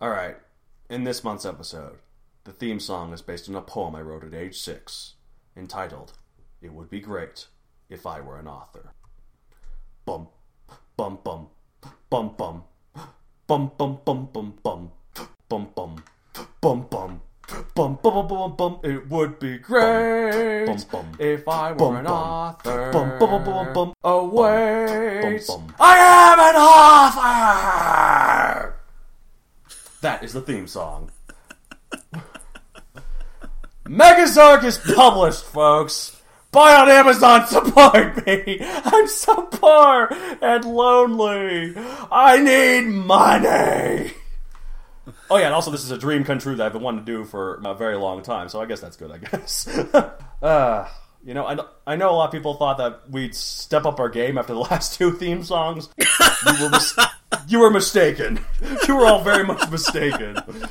All right. In this month's episode, the theme song is based on a poem I wrote at age six, entitled "It Would Be Great If I Were an Author." Bum, bum, bum, bum, bum, bum, bum, bum, bum, bum, bum, bum, bum, bum. Bum, bum, bum, bum, bum. It would be great Bum, bum. if I were Bum, an bum. author. Bum, bum, bum, bum, bum. Oh wait, Bum, bum. I am an author. That is the theme song. Megazoic is published, folks. Buy on Amazon, support me. I'm so poor and lonely. I need money. Oh yeah, and also this is a dream come true that I've been wanting to do for a very long time, so I guess that's good. I guess. uh, you know, I, I know a lot of people thought that we'd step up our game after the last two theme songs. you, were you were mistaken. You were all very much mistaken.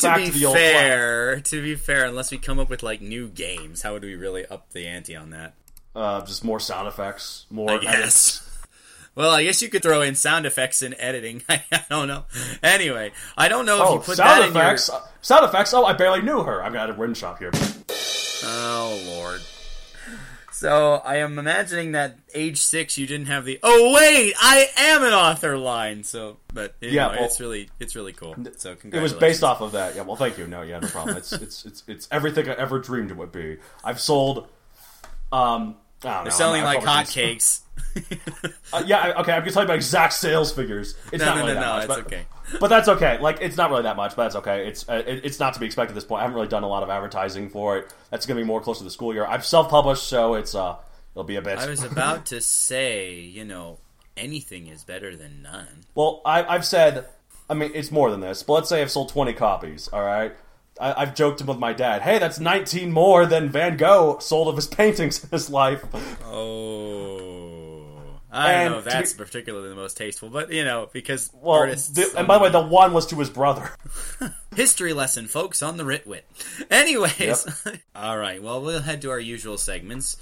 To be to the old fair, to be fair, unless we come up with like new games, how would we really up the ante on that? Uh, just more sound effects, more I edits. guess. Well, I guess you could throw in sound effects and editing. I don't know. Anyway, I don't know if Oh, you put sound that effects! Uh, Sound effects! Oh, I barely knew her. I've got a rim shop here. Oh lord. So I am imagining that age six you didn't have the oh wait I am an author line. So, but anyway, Yeah, well- it's really it's really cool. So It was based off of that. Yeah, well, thank you. No, yeah, no problem. It's it's it's it's everything I ever dreamed it would be. I've sold. Um, Don't know. They're selling I'm- like hotcakes. Uh, yeah, okay. I'm gonna tell you about exact sales figures. It's No, not no, really no, that no, much, it's but, okay. But that's okay. Like, it's not really that much, but that's okay. It's uh, it, it's not to be expected at this point. I haven't really done a lot of advertising for it. That's gonna be more close to the school year. I've self-published, so it's uh, it'll be a bit. I was about to say, you know, anything is better than none. Well, I, I've said, I mean, it's more than this. But let's say I've sold 20 copies, all right? I, I've joked him with my dad, hey, that's 19 more than Van Gogh sold of his paintings in his life. Oh, I don't know if that's be- particularly the most tasteful, but you know, because Well, artists. the, and by the way, the one was to his brother. history lesson, folks, on the Ritwit. Anyways, all right. Well, we'll head to our usual segments.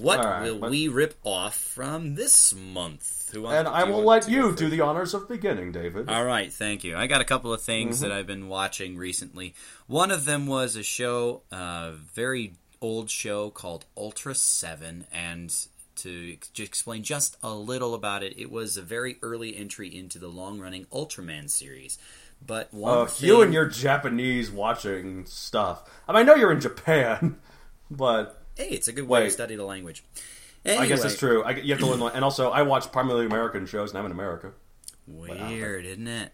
What right, will but- we rip off from this month? And to- I will let you do the honors of beginning, David. All right, thank you. I got a couple of things Mm-hmm. that I've been watching recently. One of them was a show, a very old show called Ultra 7, and to explain just a little about it, it was a very early entry into the long-running Ultraman series. But one Uh, thing, you and your Japanese watching stuff. I mean, I know you're in Japan, but hey, it's a good way to study the language. I guess it's true. I, you have to learn. the- And also, I watch primarily American shows, and I'm in America. Weird, isn't it?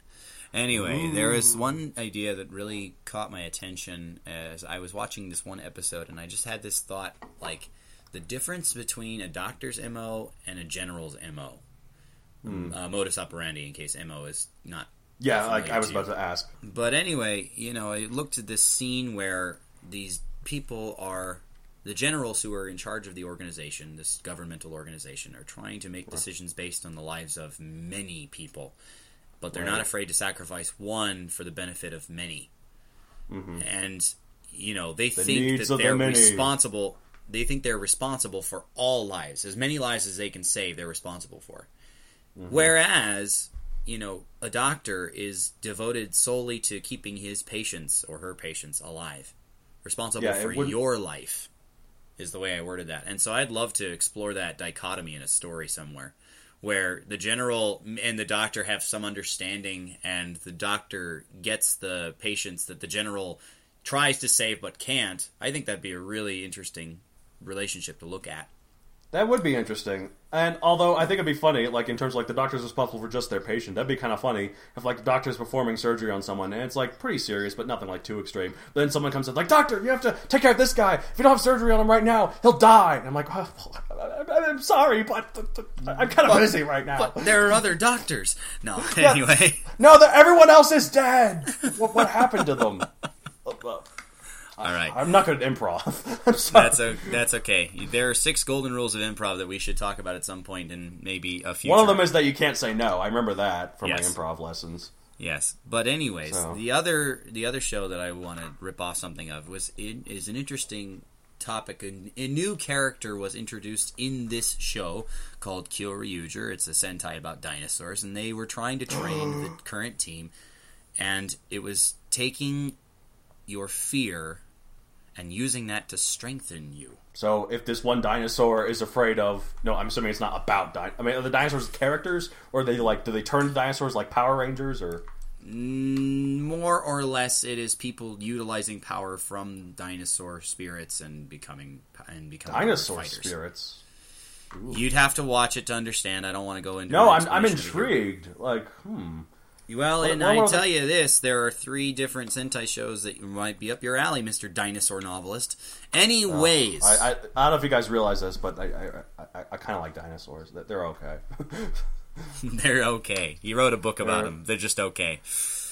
Anyway, there was one idea that really caught my attention as I was watching this one episode, and I just had this thought like the difference between a doctor's MO and a general's MO. Uh, modus operandi, in case MO is not. Yeah, like familiar I was to you. about to ask. But anyway, you know, I looked at this scene where these people are the generals who are in charge of the organization, this governmental organization, are trying to make decisions based on the lives of many people, but they're not afraid to sacrifice one for the benefit of many. And you know, they think that they're many. responsible. They think they're responsible for all lives, as many lives as they can save. They're responsible for. Mm-hmm. Whereas, you know, a doctor is devoted solely to keeping his patients or her patients alive, responsible Yeah, for your life, is the way I worded that. And so I'd love to explore that dichotomy in a story somewhere, where the general and the doctor have some understanding, and the doctor gets the patients that the general tries to save but can't. I think that'd be a really interesting relationship to look at. That would be interesting. And although I think it'd be funny, like in terms of like the doctor's responsible for just their patient, that'd be kind of funny if like the doctor's performing surgery on someone and it's like pretty serious, but nothing like too extreme. But then someone comes in like, "Doctor, you have to take care of this guy. If you don't have surgery on him right now, he'll die." And I'm like, oh, "I'm sorry, but I'm kind of busy right now." But there are other doctors. No, Yeah. anyway. no, the, everyone else is dead. What, what happened to them? All right. I'm not good at improv. I'm sorry. That's a, that's okay. There are six golden rules of improv that we should talk about at some point, and maybe a future. One of them is that you can't say no. I remember that from Yes. my improv lessons. yes. But anyways, So- the other the other show that I want to rip off something of was is an interesting topic. A, a new character was introduced in this show called Kyoryuger. It's a Sentai about dinosaurs, and they were trying to train the current team, and it was taking your fear and using that to strengthen you. So if this one dinosaur is afraid of, no, I'm assuming it's not about. Di- I mean, are the dinosaurs characters, or are they like, do they turn into dinosaurs like Power Rangers, or? Mm, More or less, it is people utilizing power from dinosaur spirits and becoming and becoming Dinosaur spirits. You'd have to watch it to understand. I don't want to go into. No, I'm I'm over here. intrigued. Like, hmm. Well, and what I tell the- you this: there are three different Sentai shows that might be up your alley, Mister Dinosaur Novelist. Anyways, uh, I, I I don't know if you guys realize this, but I I, I, I kind of like dinosaurs. That they're okay. they're okay. You wrote a book about They're- them. They're just okay.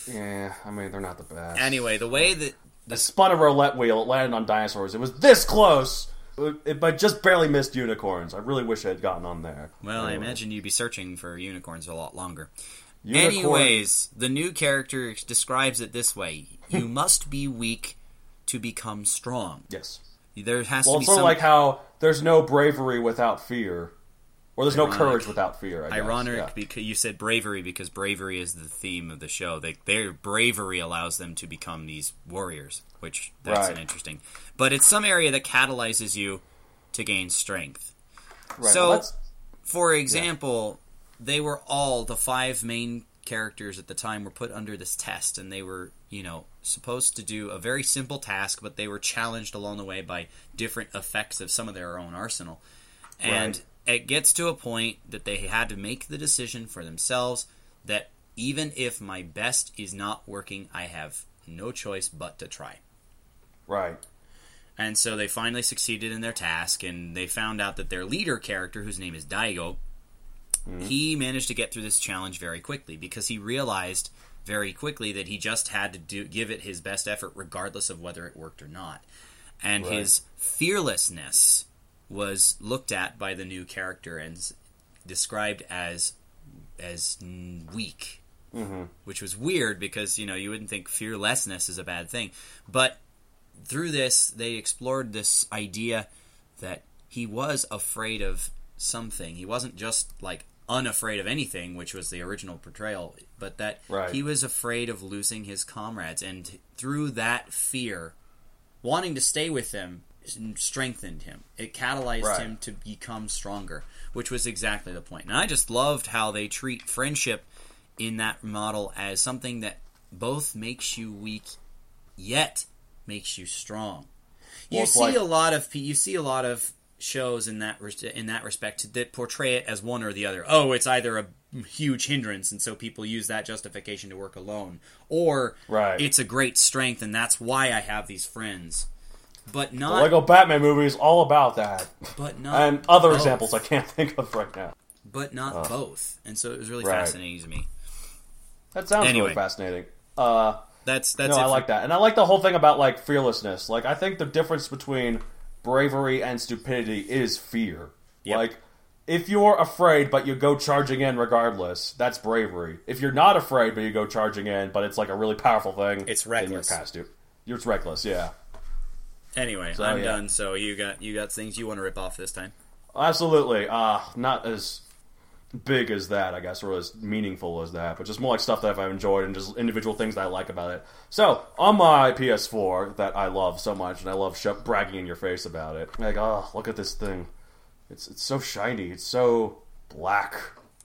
yeah, I mean they're not the best. Anyway, the way that I spun a roulette wheel. It landed on dinosaurs. It was this close, it, but just barely missed unicorns. I really wish I had gotten on there. well, I imagine you'd be searching for unicorns a lot longer. Unicorn- Anyways, the new character describes it this way: you hmm. must be weak to become strong. Yes. There has Well, to be sort some of like how there's no bravery without fear, or there's no courage without fear. I guess. ironic Yeah. because you said bravery because bravery is the theme of the show. They, their bravery allows them to become these warriors, which that's Right. an interesting. But it's some area that catalyzes you to gain strength. Right, so- well, For example, they were all the five main characters at the time were put under this test, and they were, you know, supposed to do a very simple task, but they were challenged along the way by different effects of some of their own arsenal. And it gets to a point that they had to make the decision for themselves that even if my best is not working, I have no choice but to try. right. And so they finally succeeded in their task, and they found out that their leader character, whose name is Daigo, Mm-hmm. he managed to get through this challenge very quickly because he realized very quickly that he just had to do give it his best effort regardless of whether it worked or not. And Right. his fearlessness was looked at by the new character and described as as weak. Mm-hmm. Which was weird because you know you wouldn't think fearlessness is a bad thing. But through this they explored this idea that he was afraid of something. He wasn't just like unafraid of anything which was the original portrayal but that Right. he was afraid of losing his comrades and through that fear wanting to stay with them strengthened him it catalyzed Right. him to become stronger which was exactly the point. and i just loved how they treat friendship in that model as something that both makes you weak yet makes you strong. You Well, see like- a lot of you see a lot of shows in that res- in that respect that portray it as one or the other. Oh, it's either a huge hindrance and so people use that justification to work alone or Right. it's a great strength and that's why I have these friends. But The not Lego Batman movie is all about that, but not and other both. examples I can't think of right now. but not both. And so it was really Right. fascinating to me. That sounds Anyway. really fascinating. Uh, That's that's no, I for- like that, and I like the whole thing about like fearlessness. Like, I think the difference between bravery and stupidity is fear. Yep. Like, if you're afraid but you go charging in regardless, that's bravery. If you're not afraid but you go charging in, but it's like a really powerful thing, It's you're reckless. past it. You're it's reckless, yeah. Anyway, So, I'm yeah. done. So you got you got things you want to rip off this time. Absolutely. Uh, not as big as that, I guess, or as meaningful as that, but just more like stuff that I've enjoyed and just individual things that I like about it. So, on my PS4 that I love so much, and I love sho- bragging in your face about it, like, oh, look at this thing. It's, it's so shiny. It's so black.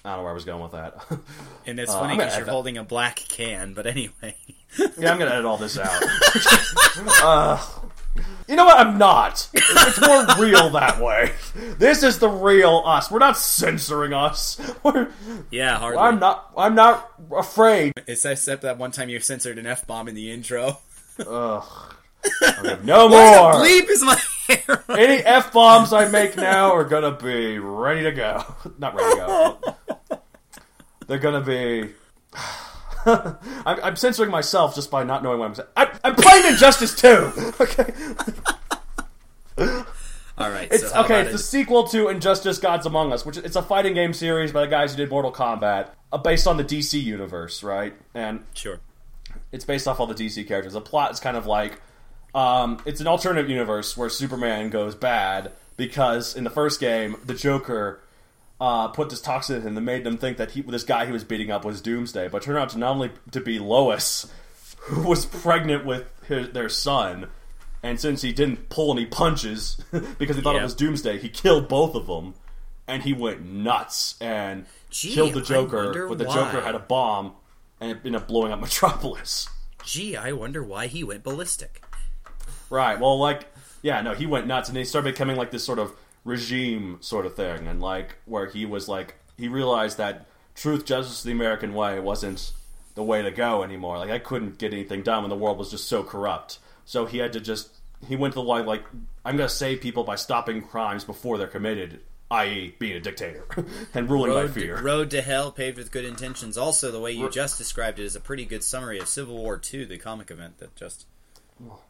I don't know where I was going with that. And it's Uh, funny because you're that. holding a black can, but anyway. yeah, I'm going to edit all this out. uh, you know what? I'm not. It's more real that way. This is the real us. We're not censoring us. We're, yeah, hardly. I'm not. I'm not afraid. It's except that one time you censored an F bomb in the intro. Ugh. Okay, no more. bleep is my hair? Any f bombs I make now are gonna be ready to go. Not ready to go. They're gonna be. I'm, I'm censoring myself just by not knowing what I'm saying. I'm, I'm playing Injustice 2! Okay. All right. It's so okay. It's the it? sequel to Injustice: Gods Among Us, which it's a fighting game series by the guys who did Mortal Kombat, uh, based on the DC universe, right? And Sure. it's based off all the DC characters. The plot is kind of like um, it's an alternate universe where Superman goes bad because in the first game, the Joker uh, put this toxin in him that made them think that he, this guy he was beating up was Doomsday, but turned out to not only to be Lois, who was pregnant with his, their son, and since he didn't pull any punches because he thought Yeah. it was Doomsday, he killed both of them, and he went nuts and Gee, killed the Joker. But the why. Joker had a bomb, and it ended up blowing up Metropolis. Gee, I wonder why he went ballistic. Right. Well, like, yeah, no, he went nuts, and he started becoming like this sort of regime sort of thing, and like where he was like he realized that truth, justice, the American way wasn't the way to go anymore. Like I couldn't get anything done when the world was just so corrupt. So he had to just he went to the line like I'm going to save people by stopping crimes before they're committed, i.e., being a dictator and ruling by Road, fear. Road to Hell, paved with good intentions. Also, the way you just described it is a pretty good summary of Civil War II, the comic event that just.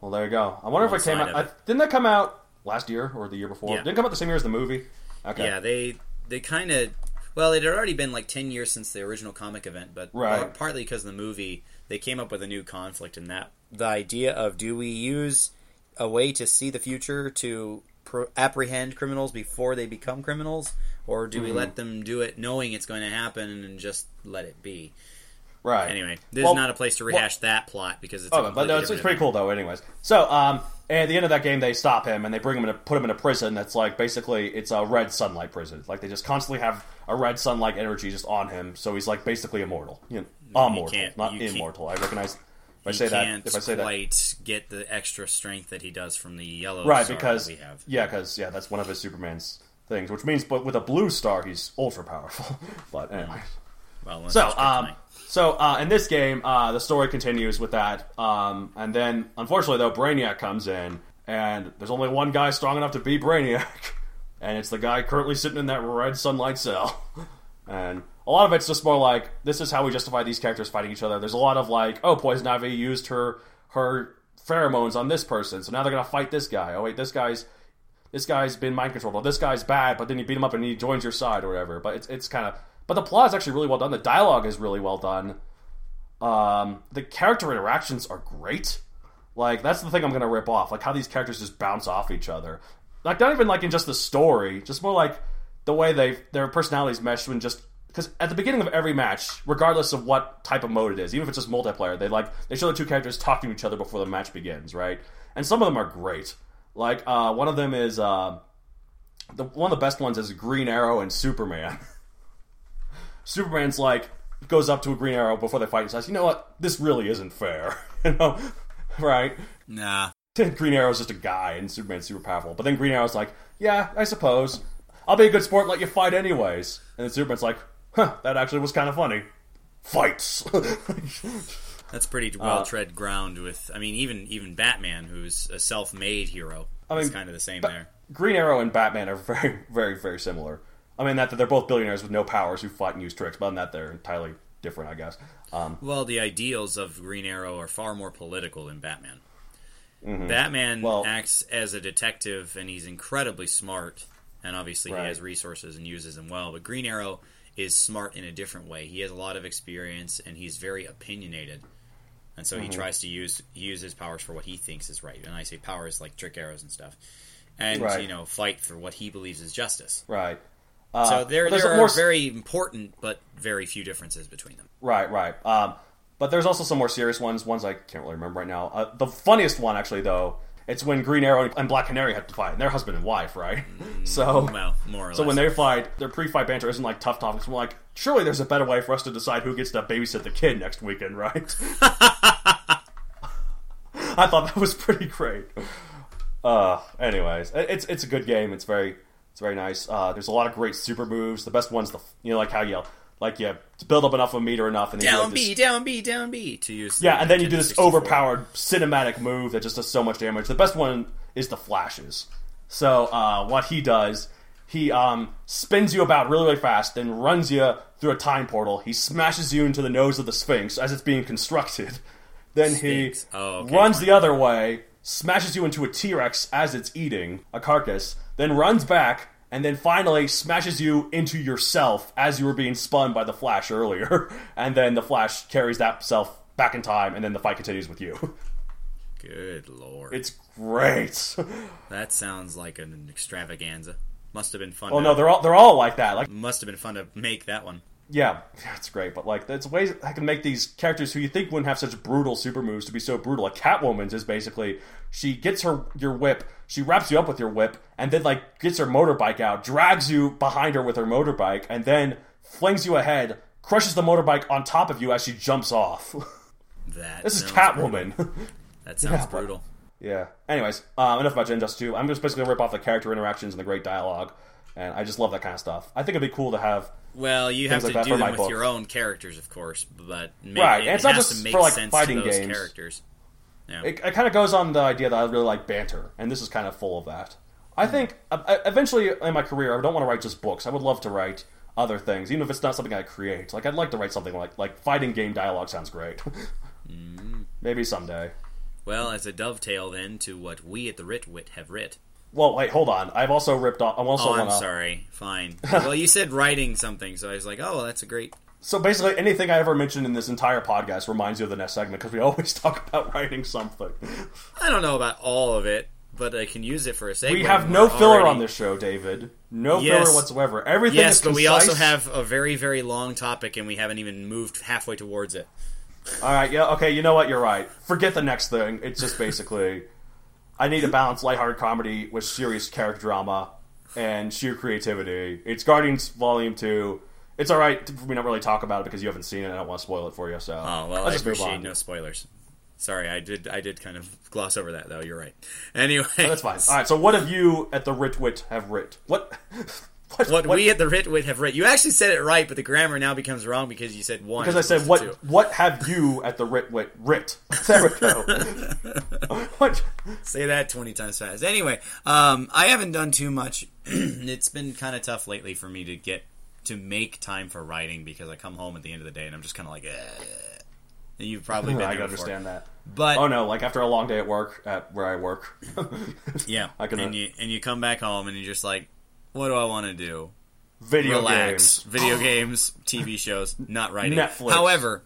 Well, there you go. I wonder if it came out. I, didn't that come out last year or the year before? Yeah. Didn't come out the same year as the movie. Okay. Yeah, they they kind of. Well, it had already been like ten years since the original comic event, but Right. par- partly because of the movie, they came up with a new conflict in that the idea of do we use a way to see the future to pro- apprehend criminals before they become criminals, or do we Mm-hmm. let them do it knowing it's going to happen and just let it be? Right. Anyway, this Well- is not a place to rehash that plot because it's. a Oh, but no, it's, it's pretty cool though. Anyways, so um, at the end of that game, they stop him and they bring him in, a, put him in a prison that's like basically it's a red sunlight prison. Like they just constantly have a red sunlight energy just on him, so he's like basically immortal. You know, immortal, you immortal. I recognize. If I say that, can't if I say that, quite get the extra strength that he does from the yellow right? star Because that we have. yeah, because yeah, that's one of his Superman's things. Which means, but with a blue star, he's ultra powerful. but anyway. Well, So, um. So uh, in this game, uh, the story continues with that, um, and then unfortunately, though, Brainiac comes in, and there's only one guy strong enough to beat Brainiac, and it's the guy currently sitting in that red sunlight cell, and a lot of it's just more like this is how we justify these characters fighting each other. There's a lot of like, oh, Poison Ivy used her her pheromones on this person, so now they're gonna fight this guy. Oh wait, this guy's this guy's been mind controlled. Or this guy's bad, but then you beat him up and he joins your side or whatever. But it's it's kind of but the plot is actually really well done. The dialogue is really well done. Um, the character interactions are great. Like that's the thing I'm gonna rip off. Like how these characters just bounce off each other. Like not even like in just the story, just more like the way they their personalities mesh when just because at the beginning of every match, regardless of what type of mode it is, even if it's just multiplayer, they like they show the two characters talking to each other before the match begins, right? And some of them are great. Like uh, one of them is uh, the one of the best ones is Green Arrow and Superman. Superman's like goes up to a Green Arrow before they fight and says, "You know what? This really isn't fair." you know, right? Nah. Green Arrow's just a guy, and Superman's super powerful. But then Green Arrow's like, "Yeah, I suppose I'll be a good sport, and let you fight anyways." And then Superman's like, "Huh, that actually was kind of funny." Fights. That's pretty uh, well tread ground with. I mean, even even Batman, who's a self-made hero, I is mean, kind of the same Ba- there. Green Arrow and Batman are very, very, very similar. I mean, that that they're both billionaires with no powers who fight and use tricks, but than that, they're entirely different, I guess. Um, Well, the ideals of Green Arrow are far more political than Batman. Batman Mm-hmm. Well- acts as a detective, and he's incredibly smart, and obviously Right. he has resources and uses them well. But Green Arrow is smart in a different way. He has a lot of experience, and he's very opinionated. And so Mm-hmm. he tries to use use his powers for what he thinks is right. And I say powers like trick arrows and stuff, and Right. you know fight for what he believes is justice. right. Uh, So there, there's there are more- very important but very few differences between them. Right, right. Um, but there's also some more serious ones. Ones I can't really remember right now. Uh, the funniest one, actually, though, it's when Green Arrow and Black Canary have to fight. And they're husband and wife, right? So, Well, more or so less. when they fight, their pre-fight banter isn't like tough topics. We're like, surely there's a better way for us to decide who gets to babysit the kid next weekend, right? I thought that was pretty great. Uh, anyways, it's it's a good game. It's very it's very nice. Uh, there's a lot of great super moves. The best one's the you know like how you like you build up enough of a meter enough and then you down like, this- B, down B, down B to use. yeah, and then you do this 64. overpowered cinematic move that just does so much damage. The best one is the flashes. So uh, what he does, he um, spins you about really really fast, then runs you through a time portal. He smashes you into the nose of the Sphinx as it's being constructed. Then Sphinx. he Oh, okay, runs the other way, smashes you into a T Rex as it's eating a carcass, then runs back. And then finally smashes you into yourself as you were being spun by the Flash earlier, and then the Flash carries that self back in time, and then the fight continues with you. Good lord. It's great. that sounds like an extravaganza. Must have been fun. oh no, they're all they're all like that. Like must have been fun to make that one. Yeah, it's great. But like, it's ways I can make these characters who you think wouldn't have such brutal super moves to be so brutal. Like Catwoman's is basically she gets her your whip, she wraps you up with your whip, and then like gets her motorbike out, drags you behind her with her motorbike, and then flings you ahead, crushes the motorbike on top of you as she jumps off. That this is Catwoman. brutal. That sounds Yeah, but- brutal. Yeah. Anyways, um, enough about Injustice 2. I'm just basically gonna rip off the character interactions and the great dialogue, and I just love that kind of stuff. I think it'd be cool to have. Well, you have to like that do them with book. your own characters, of course, but make, Right, it, and it's it not has just to make for, like, sense fighting those games. characters. Yeah. It, it kind of goes on the idea that I really like banter, and this is kind of full of that. I hmm. think uh, uh, eventually in my career, I don't want to write just books. I would love to write other things, even if it's not something I create. Like I'd like to write something like like fighting game dialogue sounds great. Hmm. Maybe someday. Well, as a dovetail then to what we at the Ritwit have writ. Well, wait, hold on. I've also ripped off. I'm also Oh, I'm wanna- sorry. Fine. well, you said writing something, so I was like, oh, well, that's a great. So basically, anything I ever mentioned in this entire podcast reminds you of the next segment because we always talk about writing something. I don't know about all of it, but I can use it for a segue. We have no filler already- on this show, David. No Yes. filler whatsoever. Everything Yes, is but we also have a very, very long topic, and we haven't even moved halfway towards it. All right, yeah, okay. You know what? You're right. Forget the next thing. It's just basically, I need to balance lighthearted comedy with serious character drama and sheer creativity. It's Guardians Volume Two. It's all right for me not really talk about it because you haven't seen it. and I don't want to spoil it for you. So, Oh well, let's I just move appreciate no spoilers. Sorry, I did. I did kind of gloss over that, though. You're right. Anyway, That's fine. All right. So, what have you at the Ritwit have writ? What? What, What, we at the Ritwit have writ. You actually said it right, but the grammar now becomes wrong because you said one. Because I said, what two. what have you at the writ writ? There we go. what? Say that 20 times fast. Anyway, um, I haven't done too much. it's been kind of tough lately for me to get to make time for writing because I come home at the end of the day and I'm just kind of like, eh. And You've probably been I there can before. understand that. But Oh no! Like after a long day at work, at where I work. yeah, I can- and you and you come back home and you're just like, what do I want to do? Video Relax. games. Video games, TV shows, not writing. Netflix. However,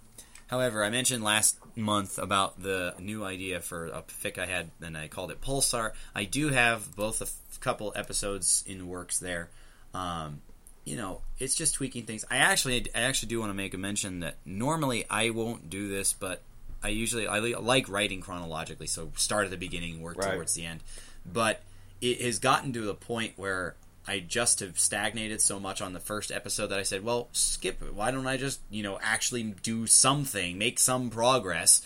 however, I mentioned last month about the new idea for a fic I had, and I called it Pulsar. I do have both a f- couple episodes in works there. Um, you know, it's just tweaking things. I actually, I actually do want to make a mention that normally I won't do this, but I usually I li- like writing chronologically. So start at the beginning, work Right. towards the end. But it has gotten to the point where I just have stagnated so much on the first episode that I said, well, skip it. Why don't I just, you know, actually do something, make some progress?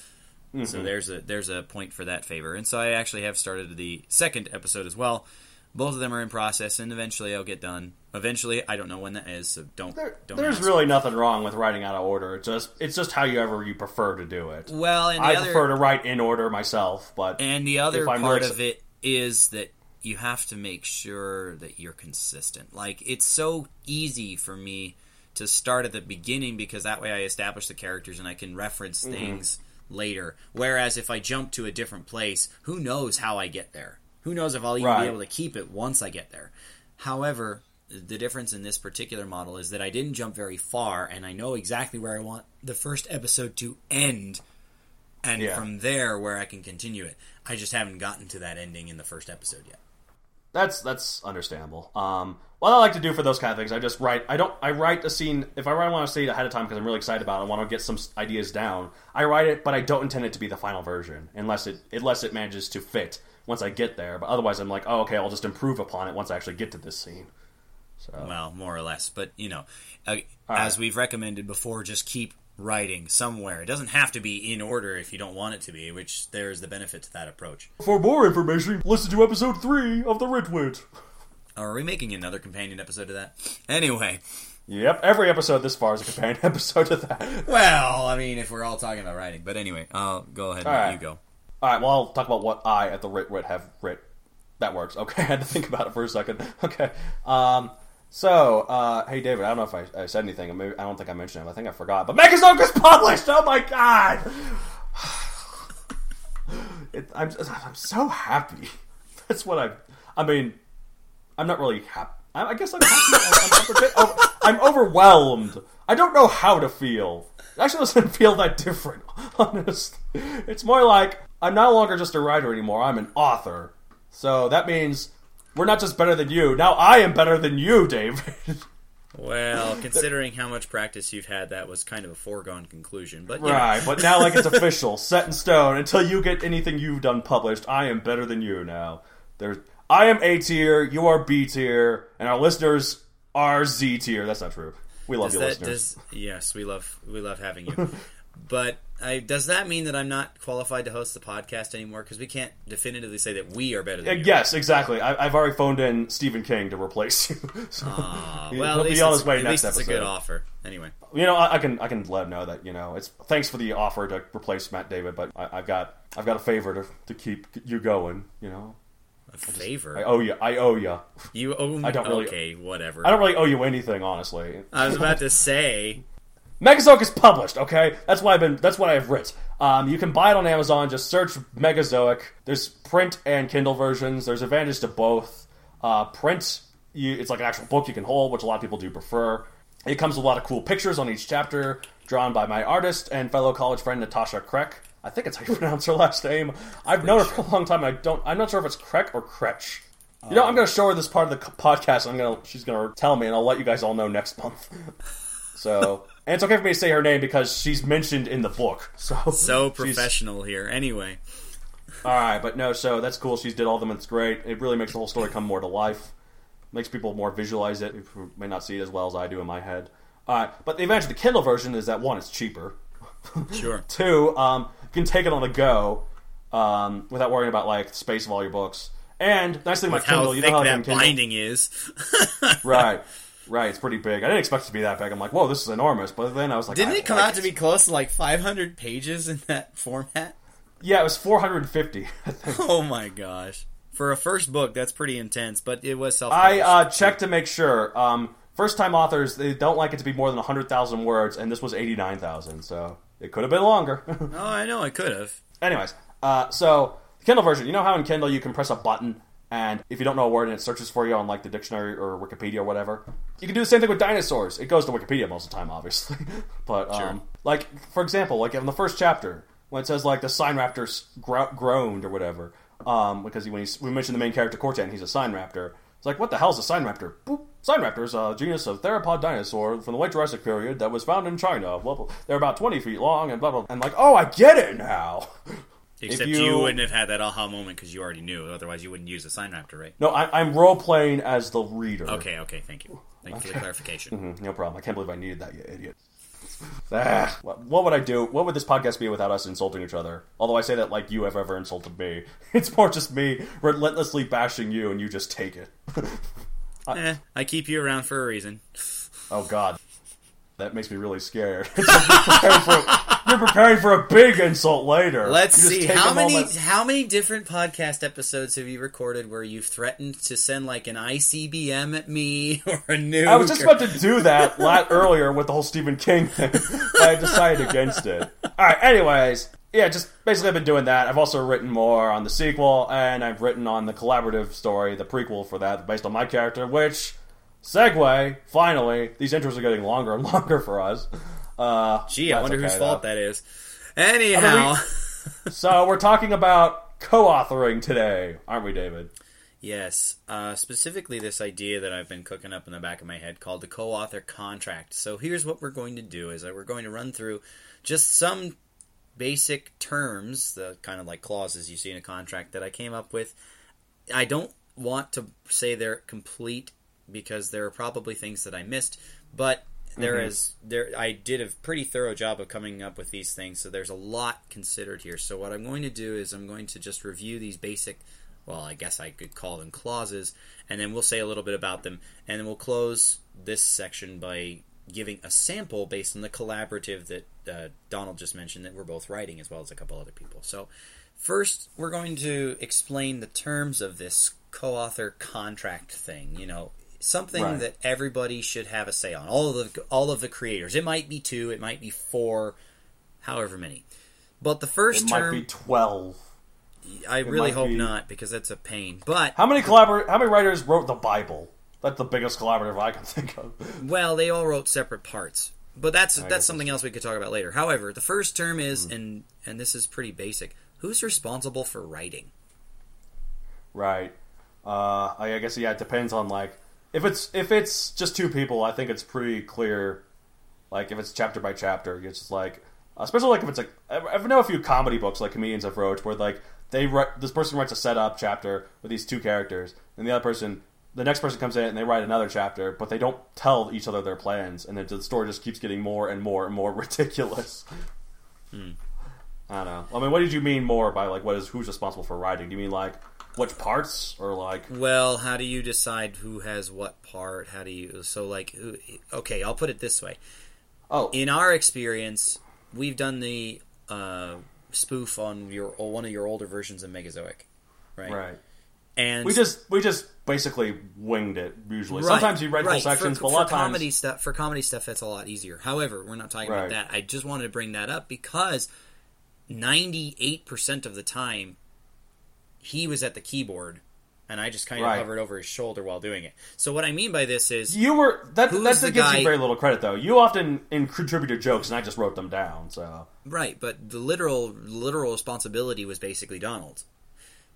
So mm-hmm. there's a there's a point for that favor. And so I actually have started the second episode as well. Both of them are in process, and eventually I'll get done. Eventually, I don't know when that is, so don't. There, don't there's ask. really nothing wrong with writing out of order. It's just it's just however you ever you prefer to do it. well, I other prefer to write in order myself, but And the other part really- of it is that you have to make sure that you're consistent. Like it's so easy for me to start at the beginning because that way I establish the characters and I can reference Mm-hmm. things later. Whereas if I jump to a different place, who knows how I get there? Who knows if I'll even Right. be able to keep it once I get there? However, the difference in this particular model is that I didn't jump very far and I know exactly where I want the first episode to end and Yeah. from there where I can continue it. I just haven't gotten to that ending in the first episode yet. That's that's understandable. Um, what I like to do for those kind of things, I just write. I don't. I write a scene if I want to see it ahead of time because I'm really excited about it. I want to get some ideas down. I write it, but I don't intend it to be the final version unless it unless it manages to fit once I get there. But otherwise, I'm like, oh, okay, I'll just improve upon it once I actually get to this scene. So Well, more or less, but you know, uh, as right. we've recommended before, just keep writing somewhere. It doesn't have to be in order if you don't want it to be, which there's the benefit to that approach. for more information, listen to episode three of the Ritwit. Are we making another companion episode of that? Anyway, Yep, every episode this far is a companion episode of that. well, I mean, if we're all talking about writing, but anyway, I'll go ahead and right. you go. All right, well, I'll talk about what I at the Rit Wit have writ. That works. Okay, I had to think about it for a second. Okay. Um, so, uh, hey, David, I don't know if I, I said anything. I don't think I mentioned it. I think I forgot. But Megazoic is published! Oh, my God! It, I'm, I'm so happy. That's what I... I mean, I'm not really happy. I, I guess I'm, I'm, I'm, over, I'm overwhelmed. I don't know how to feel. It actually doesn't feel that different, honest. It's more like I'm no longer just a writer anymore. I'm an author. So that means we're not just better than you. Now I am better than you, David. Well, considering how much practice you've had, that was kind of a foregone conclusion. But know. Right, but now like it's official, set in stone. Until you get anything you've done published, I am better than you now. There's I am A tier, you are B tier, and our listeners are Z tier. That's not true. We love Does you, that, listeners. does, yes, we love we love having you. but I, does that mean that I'm not qualified to host the podcast anymore? Because we can't definitively say that we are better Uh, than you. yes, exactly. I, I've already phoned in Stephen King to replace you. So, Aw, he'll well, at be least, on it's, his way at next least it's a good offer. Anyway, you know, I, I can I can let him know that you know it's thanks for the offer to replace Matt David, but I, I've got I've got a favor to, to keep you going. You know, a favor. I owe you. I owe you. you owe me. I don't really- okay, whatever. I don't really owe you anything, honestly. I was about to say. Megazoic is published. Okay, that's what I've been. That's what I've writ. Um, you can buy it on Amazon. Just search Megazoic. There's print and Kindle versions. There's advantage to both. Uh, print, you, it's like an actual book you can hold, which a lot of people do prefer. It comes with a lot of cool pictures on each chapter, drawn by my artist and fellow college friend Natasha Kreck. I think it's how you pronounce her last name. I've known her for a long time. I don't. I'm not sure if it's Kreck or Kretsch. You know, I'm going to show her this part of the podcast. And I'm going to. She's going to tell me, and I'll let you guys all know next month. So, and it's okay for me to say her name because she's mentioned in the book. So, So professional here. Anyway, All right, but no, so that's cool. She's did all of them. It's great. It really makes the whole story come more to life. Makes people more visualize it who may not see it as well as I do in my head. All right, but the advantage of the Kindle version is that one, it's cheaper. sure. Two, um, you can take it on the go um, without worrying about like the space of all your books. And nice thing about Kindle, you know how that Kindle, binding is. right? Right, it's pretty big. I didn't expect it to be that big. I'm like, whoa, this is enormous. But then I was like, Didn't I it come like out to be close to like 500 pages in that format? Yeah, it was 450. Oh my gosh. For a first book, that's pretty intense, but it was self I uh, checked to make sure. Um, first time authors they don't like it to be more than 100,000 words, and this was 89,000, so it could have been longer. Oh, I know, I could have. Anyways, uh, so the Kindle version, you know how in Kindle you can press a button, and if you don't know a word and it searches for you on like the dictionary or Wikipedia or whatever, you can do the same thing with dinosaurs. It goes to Wikipedia most of the time, obviously, but um, Sure. like for example, like in the first chapter when it says like the Sinraptor gro- groaned or whatever, um, because when he's, we mentioned the main character Cortan, he's a Sinraptor. It's like, what the hell's a Sinraptor? Boop. Sinraptors, a genus of theropod dinosaur from the late Jurassic period that was found in China. Blah, blah. They're about 20 feet long and blah, blah. And like, oh, I get it now. Except you- you... wouldn't have had that aha moment because you already knew. Otherwise, you wouldn't use a Sinraptor, right? No, I, I'm role playing as the reader. Okay, okay, thank you. Thank you for the clarification. Mhm, No problem. I can't believe I needed that, you idiot. Ah, what what would I do? What would this podcast be without us insulting each other? Although I say that like you have ever insulted me. It's more just me relentlessly bashing you and you just take it. eh, I keep you around for a reason. Oh god. That makes me really scared. You're, preparing for, you're preparing for a big insult later. Let's see how many moment- how many different podcast episodes have you recorded where you've threatened to send like an ICBM at me or a nuke? I was just or- about to do that lot earlier with the whole Stephen King thing, but I decided against it. All right. Anyways, yeah, just basically I've been doing that. I've also written more on the sequel, and I've written on the collaborative story, the prequel for that, based on my character. Which segue, finally, these intros are getting longer and longer for us. Uh, Gee, I wonder okay, whose fault though. that is. Anyhow, So we're talking about co-authoring today, aren't we, David? yes, uh, specifically this idea that I've been cooking up in the back of my head called the co-author contract. So here's what we're going to do: is that we're going to run through just some basic terms, the kind of like clauses you see in a contract that I came up with. I don't want to say they're complete because there are probably things that I missed, but there is there I did a pretty thorough job of coming up with these things, so there's a lot considered here. So what I'm going to do is I'm going to just review these basic well, I guess I could call them clauses, and then we'll say a little bit about them, and then we'll close this section by giving a sample based on the collaborative that uh, Donald just mentioned that we're both writing, as well as a couple other people. So, first, we're going to explain the terms of this co-author contract thing. You know, something Right. that everybody should have a say on. All of the all of the creators. It might be two, it might be four, however many. But the first It might term, be twelve. I really hope be- not because that's a pain. But How many collabor- How many writers wrote the Bible? That's the biggest collaborative I can think of. Well, they all wrote separate parts, but that's guess that's something else we could talk about later. However, the first term is, Hmm. and and this is pretty basic. Who's responsible for writing? Right. Uh, I I guess yeah. It depends on like if it's if it's just two people. I think it's pretty clear. Like if it's chapter by chapter, it's just like especially like if it's like I I know a few comedy books like comedians have wrote where like they write this person writes a setup chapter with these two characters, and the other person. The next person comes in and they write another chapter, but they don't tell each other their plans, and then the story just keeps getting more and more and more ridiculous. Hmm. I don't know. I mean, what did you mean more by like what is who's responsible for writing? Do you mean like which parts or like Well, how do you decide who has what part? How do you so like who, okay, I'll put it this way. oh In our experience, we've done the uh, spoof on your one of your older versions of Megazoic, right? right? And We just we just basically winged it usually. Right, Sometimes you read right. sections, for, but a lot of times comedy stuff for comedy stuff that's a lot easier. However, we're not talking Right. about that. I just wanted to bring that up because ninety eight percent of the time he was at the keyboard and I just kind of Right. hovered over his shoulder while doing it. So what I mean by this is you were that Who's that gives guy- you very little credit though. You often in contributed jokes, and I just wrote them down. So right, but the literal literal responsibility was basically Donald's.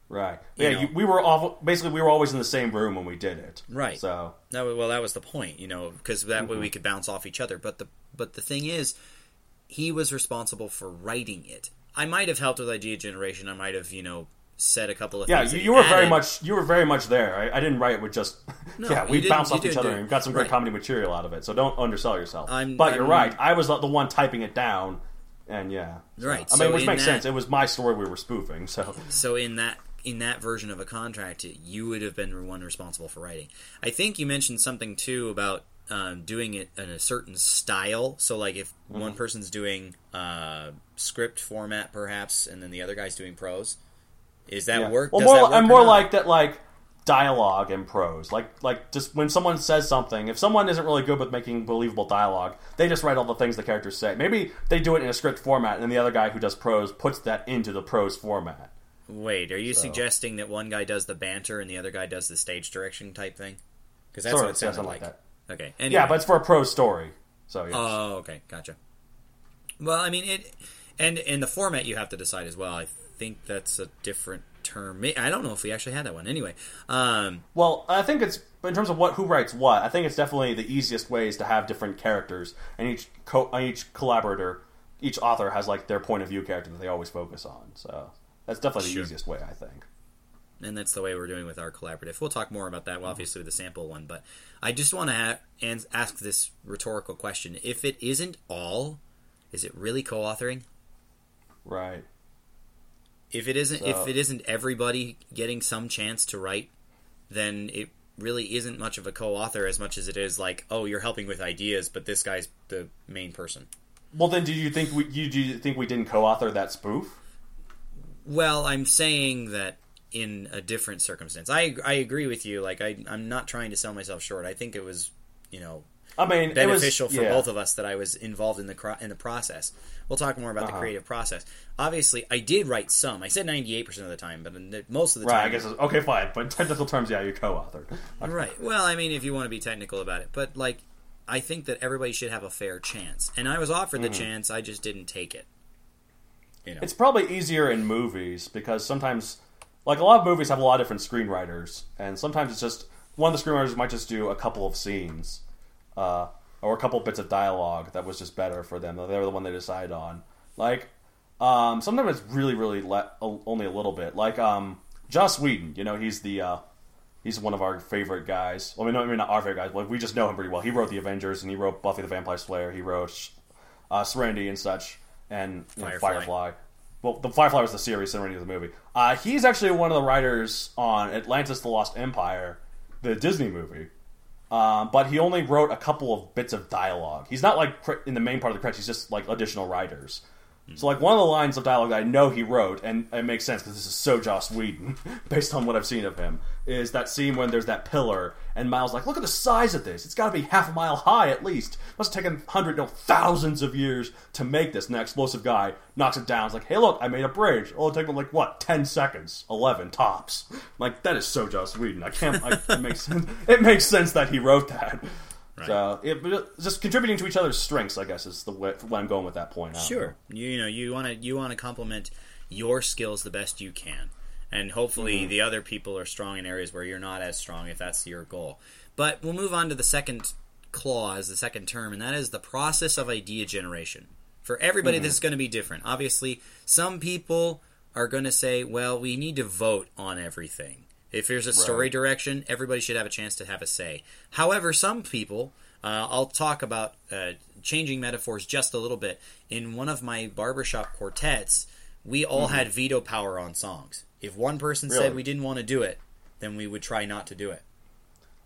right, You yeah. You, we were all basically we were always in the same room when we did it. Right. So No, well, that was the point, you know, because that Mm-hmm. way we could bounce off each other. But the but the thing is, he was responsible for writing it. I might have helped with idea generation. I might have, you know, said a couple of yeah, things. you, you he were very much you were very much there. I, I didn't write with just No, yeah. We bounced off each other and got some great Right. comedy material out of it. So don't undersell yourself. I'm- but you're right. I was the, the one typing it down, and yeah, So, Right, I so mean, which makes that- sense. It was my story we were spoofing. So So in that in that version of a contract, you would have been the one responsible for writing. I think you mentioned something too about um, doing it in a certain style. So like if Mm-hmm. one person's doing uh, script format, perhaps, and then the other guy's doing prose. Is that Yeah. work? Well, Does more, that work I'm more not? like that, like dialogue and prose. Like, like just when someone says something, if someone isn't really good with making believable dialogue, they just write all the things the characters say. Maybe they do it in a script format, and then the other guy who does prose puts that into the prose format. Wait, are you So- suggesting that one guy does the banter and the other guy does the stage direction type thing? Because that's Sort what it sounded like. like Okay. Anyway. Yeah, but it's for a prose story. So yeah. Oh, okay, gotcha. Well, I mean it, and in the format you have to decide as well. I think that's a different term. I don't know if we actually had that one. Anyway, um, Well, I think it's in terms of what who writes what. I think it's definitely the easiest way is to have different characters, and each co- each collaborator, each author has like their point of view character that they always focus on. So that's definitely Sure. the easiest way, I think. and that's the way we're doing with our collaborative. We'll talk more about that, well, obviously, with the sample one. But I just want to ha- and ask this rhetorical question: If it isn't all, is it really co-authoring? Right. If it isn't, So- if it isn't everybody getting some chance to write, then it really isn't much of a co-author as much as it is like, oh, you're helping with ideas, but this guy's the main person. Well, then, do you think we you, do you think we didn't co-author that spoof? Well, I'm saying that in a different circumstance. I I agree with you. Like I I'm not trying to sell myself short. I think it was, you know, I mean, beneficial it was, for yeah. both of us that I was involved in the cro- in the process. We'll talk more about the Uh-huh. creative process. Obviously, I did write some. I said 98% of the time, but in the, most of the Right. time I guess it's, okay, fine. But in technical terms, yeah, you co-authored. Right. Well, I mean, if you want to be technical about it, but like, I think that everybody should have a fair chance, and I was offered the chance, I just didn't take it. You know, It's probably easier in movies because sometimes, like a lot of movies have a lot of different screenwriters, and sometimes it's just one of the screenwriters might just do a couple of scenes, uh, or a couple bits of dialogue that was just better for them. They were the one they decided on. Like, um, sometimes it's really, really le- only a little bit. Like, um, Joss Whedon, you know, he's the uh, he's one of our favorite guys. Well, I mean, no, I mean not our favorite guys. Like, we just know him pretty well. He wrote the Avengers, and he wrote Buffy the Vampire Slayer. He wrote uh, Serenity and such, and you know, Firefly. Firefly. Well, the Firefly was the series, Serenity was the movie. Uh, he's actually one of the writers on Atlantis: The Lost Empire, the Disney movie. Um, but he only wrote a couple of bits of dialogue. He's not like in the main part of the credits. He's just like additional writers. So, like, one of the lines of dialogue that I know he wrote, and it makes sense because this is so Joss Whedon, based on what I've seen of him, is that scene when there's that pillar, and Milo's like, look at the size of this. It's got to be half a mile high at least. Must have taken hundred, no, thousands of years to make this. And that explosive guy knocks it down. It's like, hey, look, I made a bridge. It'll take them like what, ten seconds, eleven tops. like that is so Joss Whedon. I can't. I, it makes sense. It makes sense that he wrote that. Right. So it, just contributing to each other's strengths, I guess, is the way what I'm going with that point. Sure. You, you know, you want to you want to complement your skills the best you can, and hopefully Mm-hmm. the other people are strong in areas where you're not as strong, if that's your goal. But we'll move on to the second clause, the second term, and that is the process of idea generation. For everybody, this is going to be different. Obviously, some people are going to say, "Well, we need to vote on everything." If there's a story Right. direction, everybody should have a chance to have a say. However, some people, uh, I'll talk about uh, changing metaphors just a little bit. In one of my barbershop quartets, we all had veto power on songs. If one person Really? said we didn't want to do it, then we would try not to do it.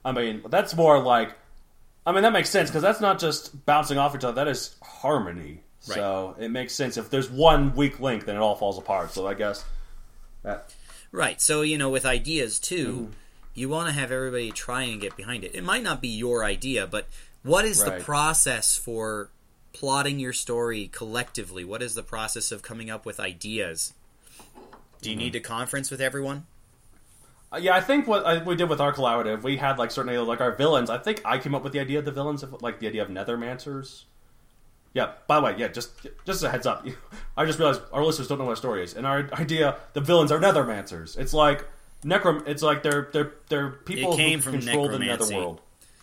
I mean, that's more like. I mean, that makes sense because that's not just bouncing off each other. That is harmony. Right. So it makes sense. If there's one weak link, then it all falls apart. So I guess that Right. So, you know, with ideas too, Mm-hmm. you want to have everybody try and get behind it. It might not be your idea, but what is the process for plotting your story collectively? What is the process of coming up with ideas? Do you Mm-hmm. need to conference with everyone? Uh, yeah, I think what uh, we did with our collaborative, we had like certainly like our villains. I think I came up with the idea of the villains, of, like the idea of Nethermancers. Yeah. By the way, yeah, just just a heads up. I just realized our listeners don't know what a story is, and our idea, the villains are Nethermancers. It's like necrom. It's like they're they're they're people who from control the netherworld.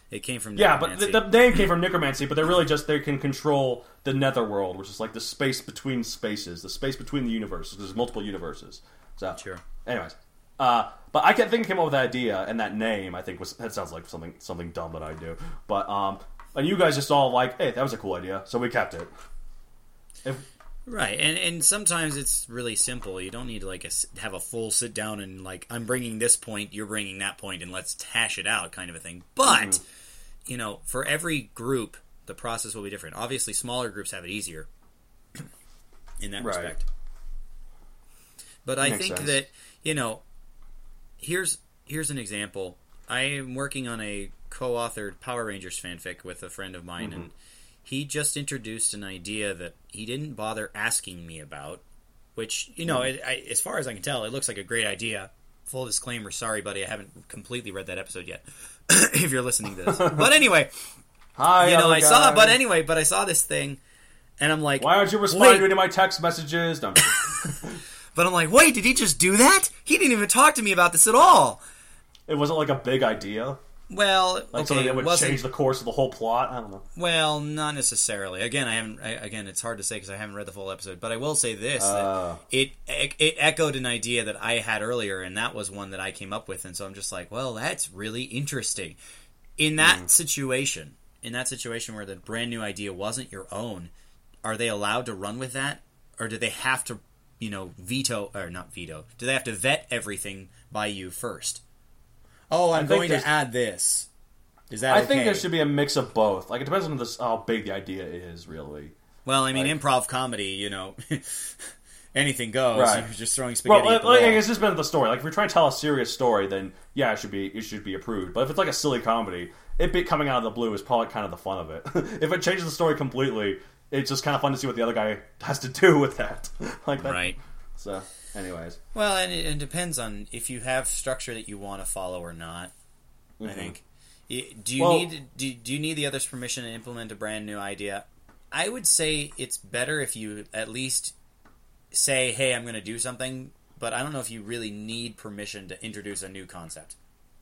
It came from Yeah, but the, the name came from necromancy, but they're really just they can control the netherworld, which is like the space between spaces, the space between the universes. There's multiple universes. So, Sure. Anyways, uh, but I can think I came up with that idea and that name. I think was that sounds like something something dumb that I do. But um, and you guys just all like, hey, that was a cool idea, so we kept it. If, Right, and and sometimes it's really simple. You don't need to like a have a full sit down and like I'm bringing this point, you're bringing that point, and let's hash it out, kind of a thing. But mm-hmm. you know, for every group, the process will be different. Obviously, smaller groups have it easier in that Right. respect. But I Makes think sense. that you know, here's here's an example. I am working on a co-authored Power Rangers fanfic with a friend of mine, and mm-hmm. he just introduced an idea that he didn't bother asking me about. Which you know, mm. it, I, as far as I can tell, it looks like a great idea. Full disclaimer, sorry, buddy, I haven't completely read that episode yet. if you're listening to this, but anyway, hi, you know, I saw. But anyway, but I saw this thing, and I'm like, why aren't you responding Wait. to any of my text messages? No, but I'm like, wait, did he just do that? He didn't even talk to me about this at all. it wasn't like a big idea, Well, like okay, something that it would change the course of the whole plot. I don't know. Well, not necessarily. Again, I haven't. I, again, it's hard to say because I haven't read the full episode. But I will say this: Uh. that it it echoed an idea that I had earlier, and that was one that I came up with. And so I'm just like, well, that's really interesting. In that Mm. situation, in that situation where the brand new idea wasn't your own, are they allowed to run with that, or do they have to, you know, veto or not veto? Do they have to vet everything by you first? Oh, I'm going to add this. Is that I okay? think there should be a mix of both. Like it depends on this, how big the idea is, really. Well, I mean, Like- improv comedy, you know, anything goes. Right. You're just throwing spaghetti the like, it's just been the story. Like if you're trying to tell a serious story, then yeah, it should be it should be approved. But if it's like a silly comedy, it be coming out of the blue is probably kind of the fun of it. if it changes the story completely, it's just kind of fun to see what the other guy has to do with that. like that. Right. So, anyways, Well, and it, it depends on if you have structure that you want to follow or not. I think. Do you Mm-hmm. Well- need do, do you need the other's permission to implement a brand new idea? I would say it's better if you at least say, "Hey, I'm going to do something," but I don't know if you really need permission to introduce a new concept.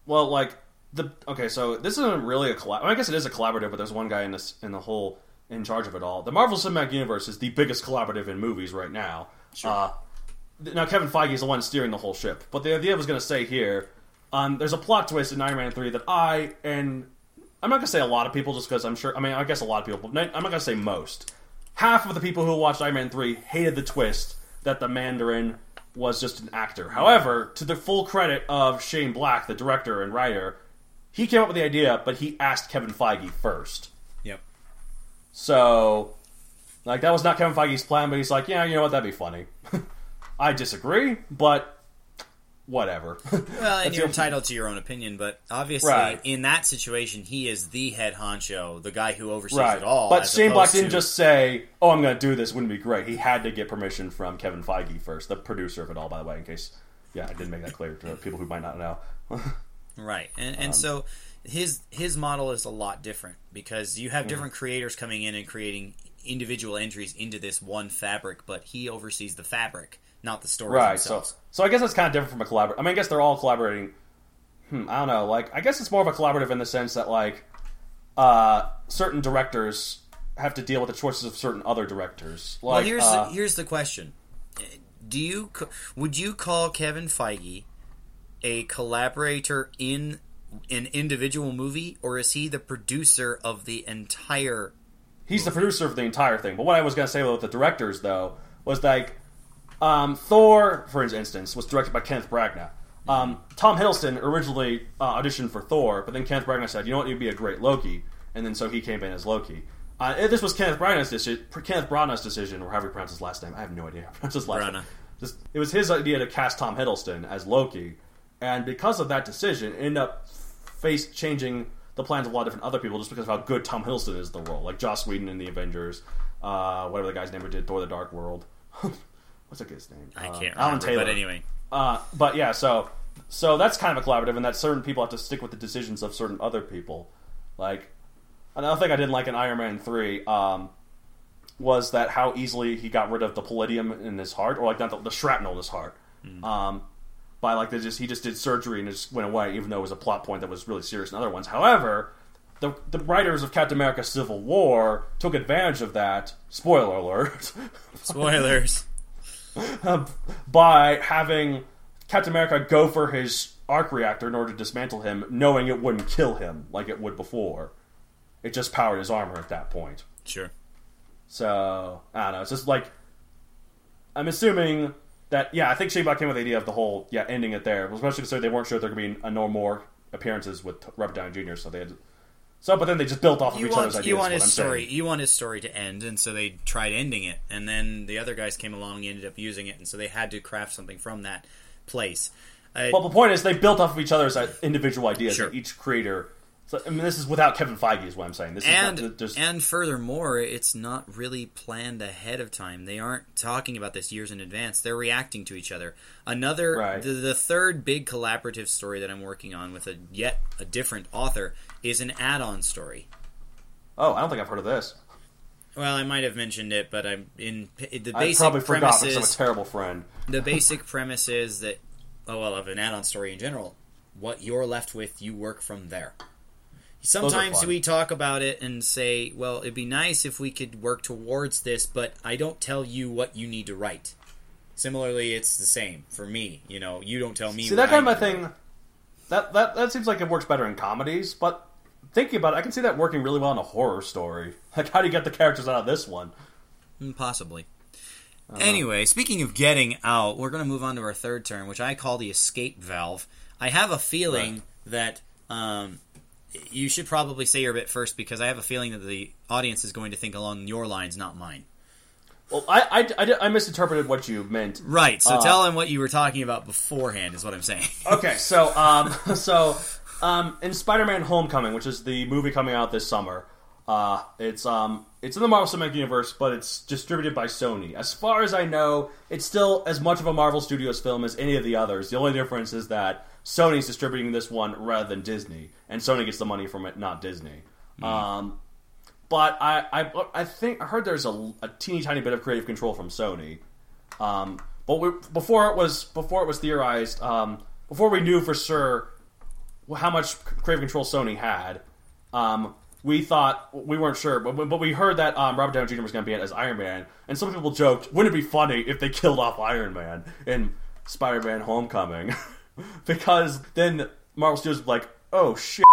well, like the okay, so this isn't really a collab. I, guess it is a collaborative, but there's one guy in this in the whole in charge of it all. The Marvel Cinematic Universe is the biggest collaborative in movies right now. Sure. Uh, now Kevin Feige is the one steering the whole ship, but the idea I was going to say here, um, there's a plot twist in Iron Man three that I and I'm not going to say a lot of people just because I'm sure. I mean, I guess a lot of people, but I'm not going to say most. Half of the people who watched Iron Man three hated the twist that the Mandarin was just an actor. However, to the full credit of Shane Black, the director and writer, he came up with the idea, but he asked Kevin Feige first. Yep. So Like that was not Kevin Feige's plan, but he's like, yeah, you know what, that'd be funny. I disagree, but whatever. Well, and you're entitled to your own opinion, but obviously, Right. in that situation, he is the head honcho, the guy who oversees right. it all. but Shane Black didn't to- just say, "Oh, I'm going to do this." Wouldn't it be great? He had to get permission from Kevin Feige first, the producer of it all. By the way, in case, yeah, I didn't make that clear to people who might not know. right, and Um, so his his model is a lot different because you Mm-hmm. have different creators coming in and creating individual entries into this one fabric, but he oversees the fabric, not the stories Right. So, themselves. so I guess that's kind of different from a collaborative. I mean, I guess they're all collaborating. Hmm, I don't know. Like, I guess it's more of a collaborative in the sense that like uh, certain directors have to deal with the choices of certain other directors. Like, well, here's uh, the, here's the question: Do you would you call Kevin Feige a collaborator in an individual movie, or is he the producer of the entire? he's the producer of the entire thing. But what I was going to say about the directors, though, was like um, Thor, for instance, was directed by Kenneth Branagh. Um, Tom Hiddleston originally uh, auditioned for Thor, but then Kenneth Branagh said, "You know what? You'd be a great Loki," and then so he came in as Loki. Uh, this was Kenneth Branagh's decision. Kenneth Branagh's decision, or however you pronounce his last name. I have no idea how to pronounce his last Branagh. name. Just, it was his idea to cast Tom Hiddleston as Loki, and because of that decision, it ended up face changing the plans of a lot of different other people just because of how good Tom Hiddleston is in the role, like Joss Whedon in the Avengers, uh, whatever the guy's name did Thor: The Dark World. What's that guy's name? I Uh, can't Alan remember, Taylor. but anyway, Uh, but yeah, so so that's kind of a collaborative, and that certain people have to stick with the decisions of certain other people. Like another thing I didn't like in Iron Man three um, was that how easily he got rid of the palladium in his heart, or like not the, the shrapnel in his heart. Um, by like they just he just did surgery and it just went away, even though it was a plot point that was really serious in other ones. However. The, the writers of Captain America: Civil War took advantage of that. Spoiler alert! spoilers. Um, by having Captain America go for his arc reactor in order to dismantle him, knowing it wouldn't kill him like it would before. It just powered his armor at that point. sure. So I don't know. It's just like I'm assuming that yeah, I think Shane Black came with the idea of the whole yeah ending it there, especially because they weren't sure there could be no more appearances with Robert Downey Jr. So they had so, but then they just built off of You each other's ideas. you want his I'm story saying. you want his story to end, and so they tried ending it, and then the other guys came along and ended up using it, and so they had to craft something from that place. Uh, Well, the point is they built off of each other's uh, individual ideas. Sure. Each creator. So, I mean, this is without Kevin Feige, is what I'm saying. This is and not and furthermore, it's not really planned ahead of time. They aren't talking about this years in advance. They're reacting to each other. Another, Right. the, the third big collaborative story that I'm working on with a yet a different author is an add-on story. Oh, I don't think I've heard of this. Well, I might have mentioned it, but I'm in the I basic probably forgot because I'm a terrible friend. the basic premise is that oh well of an add-on story in general. What you're left with, you work from there. Sometimes we talk about it and say, well, it'd be nice if we could work towards this, but I don't tell you what you need to write. Similarly, it's the same for me. You know, you don't tell me. See, what that kind I of a thing. That, that that seems like it works better in comedies, but thinking about it, I can see that working really well in a horror story. Like, how do you get the characters out of this one? Mm, Possibly. Anyway, speaking of getting out, we're going to move on to our third term, which I call the escape valve. I have a feeling that um, you should probably say your bit first because I have a feeling that the audience is going to think along your lines, not mine. Well, I, I, I, I misinterpreted what you meant. Right. So Uh, tell them what you were talking about beforehand. Is what I'm saying. Okay, so um, so um, in Spider-Man: Homecoming, which is the movie coming out this summer, uh, it's um, it's in the Marvel Cinematic Universe, but it's distributed by Sony. As far as I know, it's still as much of a Marvel Studios film as any of the others. The only difference is that Sony's distributing this one rather than Disney, and Sony gets the money from it, not Disney. Um, but I, I, I think I heard there's a, a teeny tiny bit of creative control from Sony. Um, but we, before it was before it was theorized, um, before we knew for sure how much creative control Sony had, um, we thought we weren't sure, but, but we heard that um, Robert Downey Jr. was going to be in as Iron Man, and some people joked, "Wouldn't it be funny if they killed off Iron Man in Spider-Man: Homecoming?" because then Marvel Studios would be like, "Oh shit,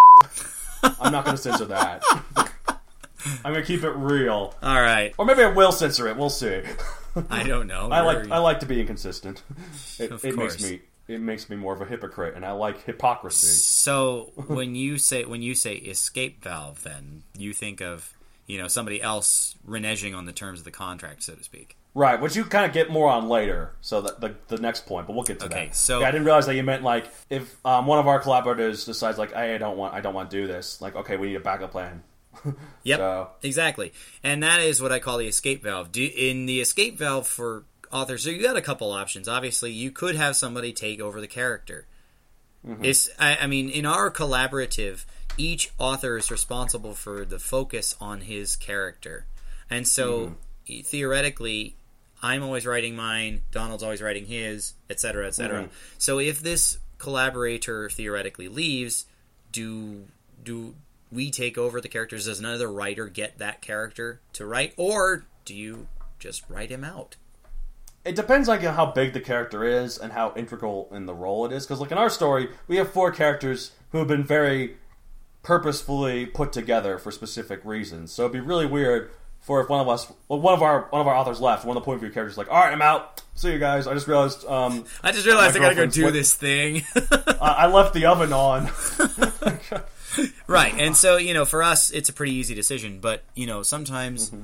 I'm not going to censor that. I'm going to keep it real." All right. Or maybe I will censor it. We'll see. I don't know. I like I like to be inconsistent. It, Of it makes me it makes me more of a hypocrite, and I like hypocrisy. So when you say when you say escape valve, then you think of you know somebody else reneging on the terms of the contract, so to speak. Right, which you kind of get more on later. So the the, the next point, but we'll get to Okay, that. Okay, so- yeah, I didn't realize that you meant like if um, one of our collaborators decides like, hey, I don't want I don't want to do this. Like, okay, we need a backup plan. Yep, So- exactly, and that is what I call the escape valve. Do, in the escape valve for authors, so you got a couple options. Obviously, you could have somebody take over the character. It's, I, I mean, in our collaborative, each author is responsible for the focus on his character, and so theoretically, I'm always writing mine, Donald's always writing his, etc., etc. So if this collaborator theoretically leaves, do do we take over the characters? Does another writer get that character to write, or do you just write him out? It depends like on how big the character is and how integral in the role it is. Because like in our story, we have four characters who have been very purposefully put together for specific reasons. So it'd be really weird for if one of us, well, one of our one of our authors left, one of the point of view characters is like, all right, I'm out. See you guys. I just realized um, I just realized I gotta go do what- this thing. I I left the oven on. right, and so you know, for us, it's a pretty easy decision. But you know, sometimes. Mm-hmm.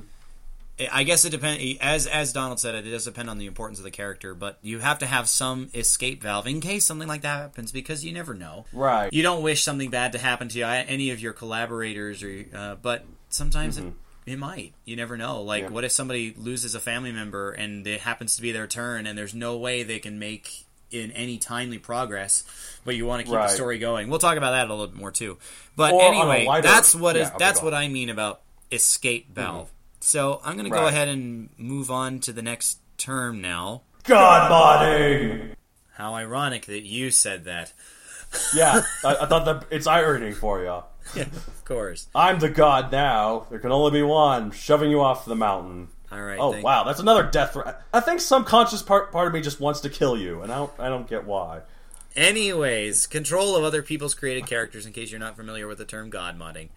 I guess it depends. As as Donald said, it does depend on the importance of the character, but you have to have some escape valve in case something like that happens, because you never know. right. You don't wish something bad to happen to you, any of your collaborators, or uh, but sometimes it, it might. You never know. Like, Mm-hmm. Yeah. what if somebody loses a family member and it happens to be their turn, and there's no way they can make in any timely progress, but you want to keep Right. the story going. We'll talk about that a little bit more too. But Or anyway, lighter- that's what is yeah, okay, that's what. I mean about escape valve. So I'm going to go ahead and move on to the next term now. God modding. How ironic that you said that. Yeah, I, I thought that it's irony for you. Yeah, of course. I'm the god now. There can only be one, shoving you off the mountain. All right. Oh wow, that's another death threat. I think some conscious part part of me just wants to kill you, and I don't I don't get why. Anyways, control of other people's created characters, in case you're not familiar with the term God modding.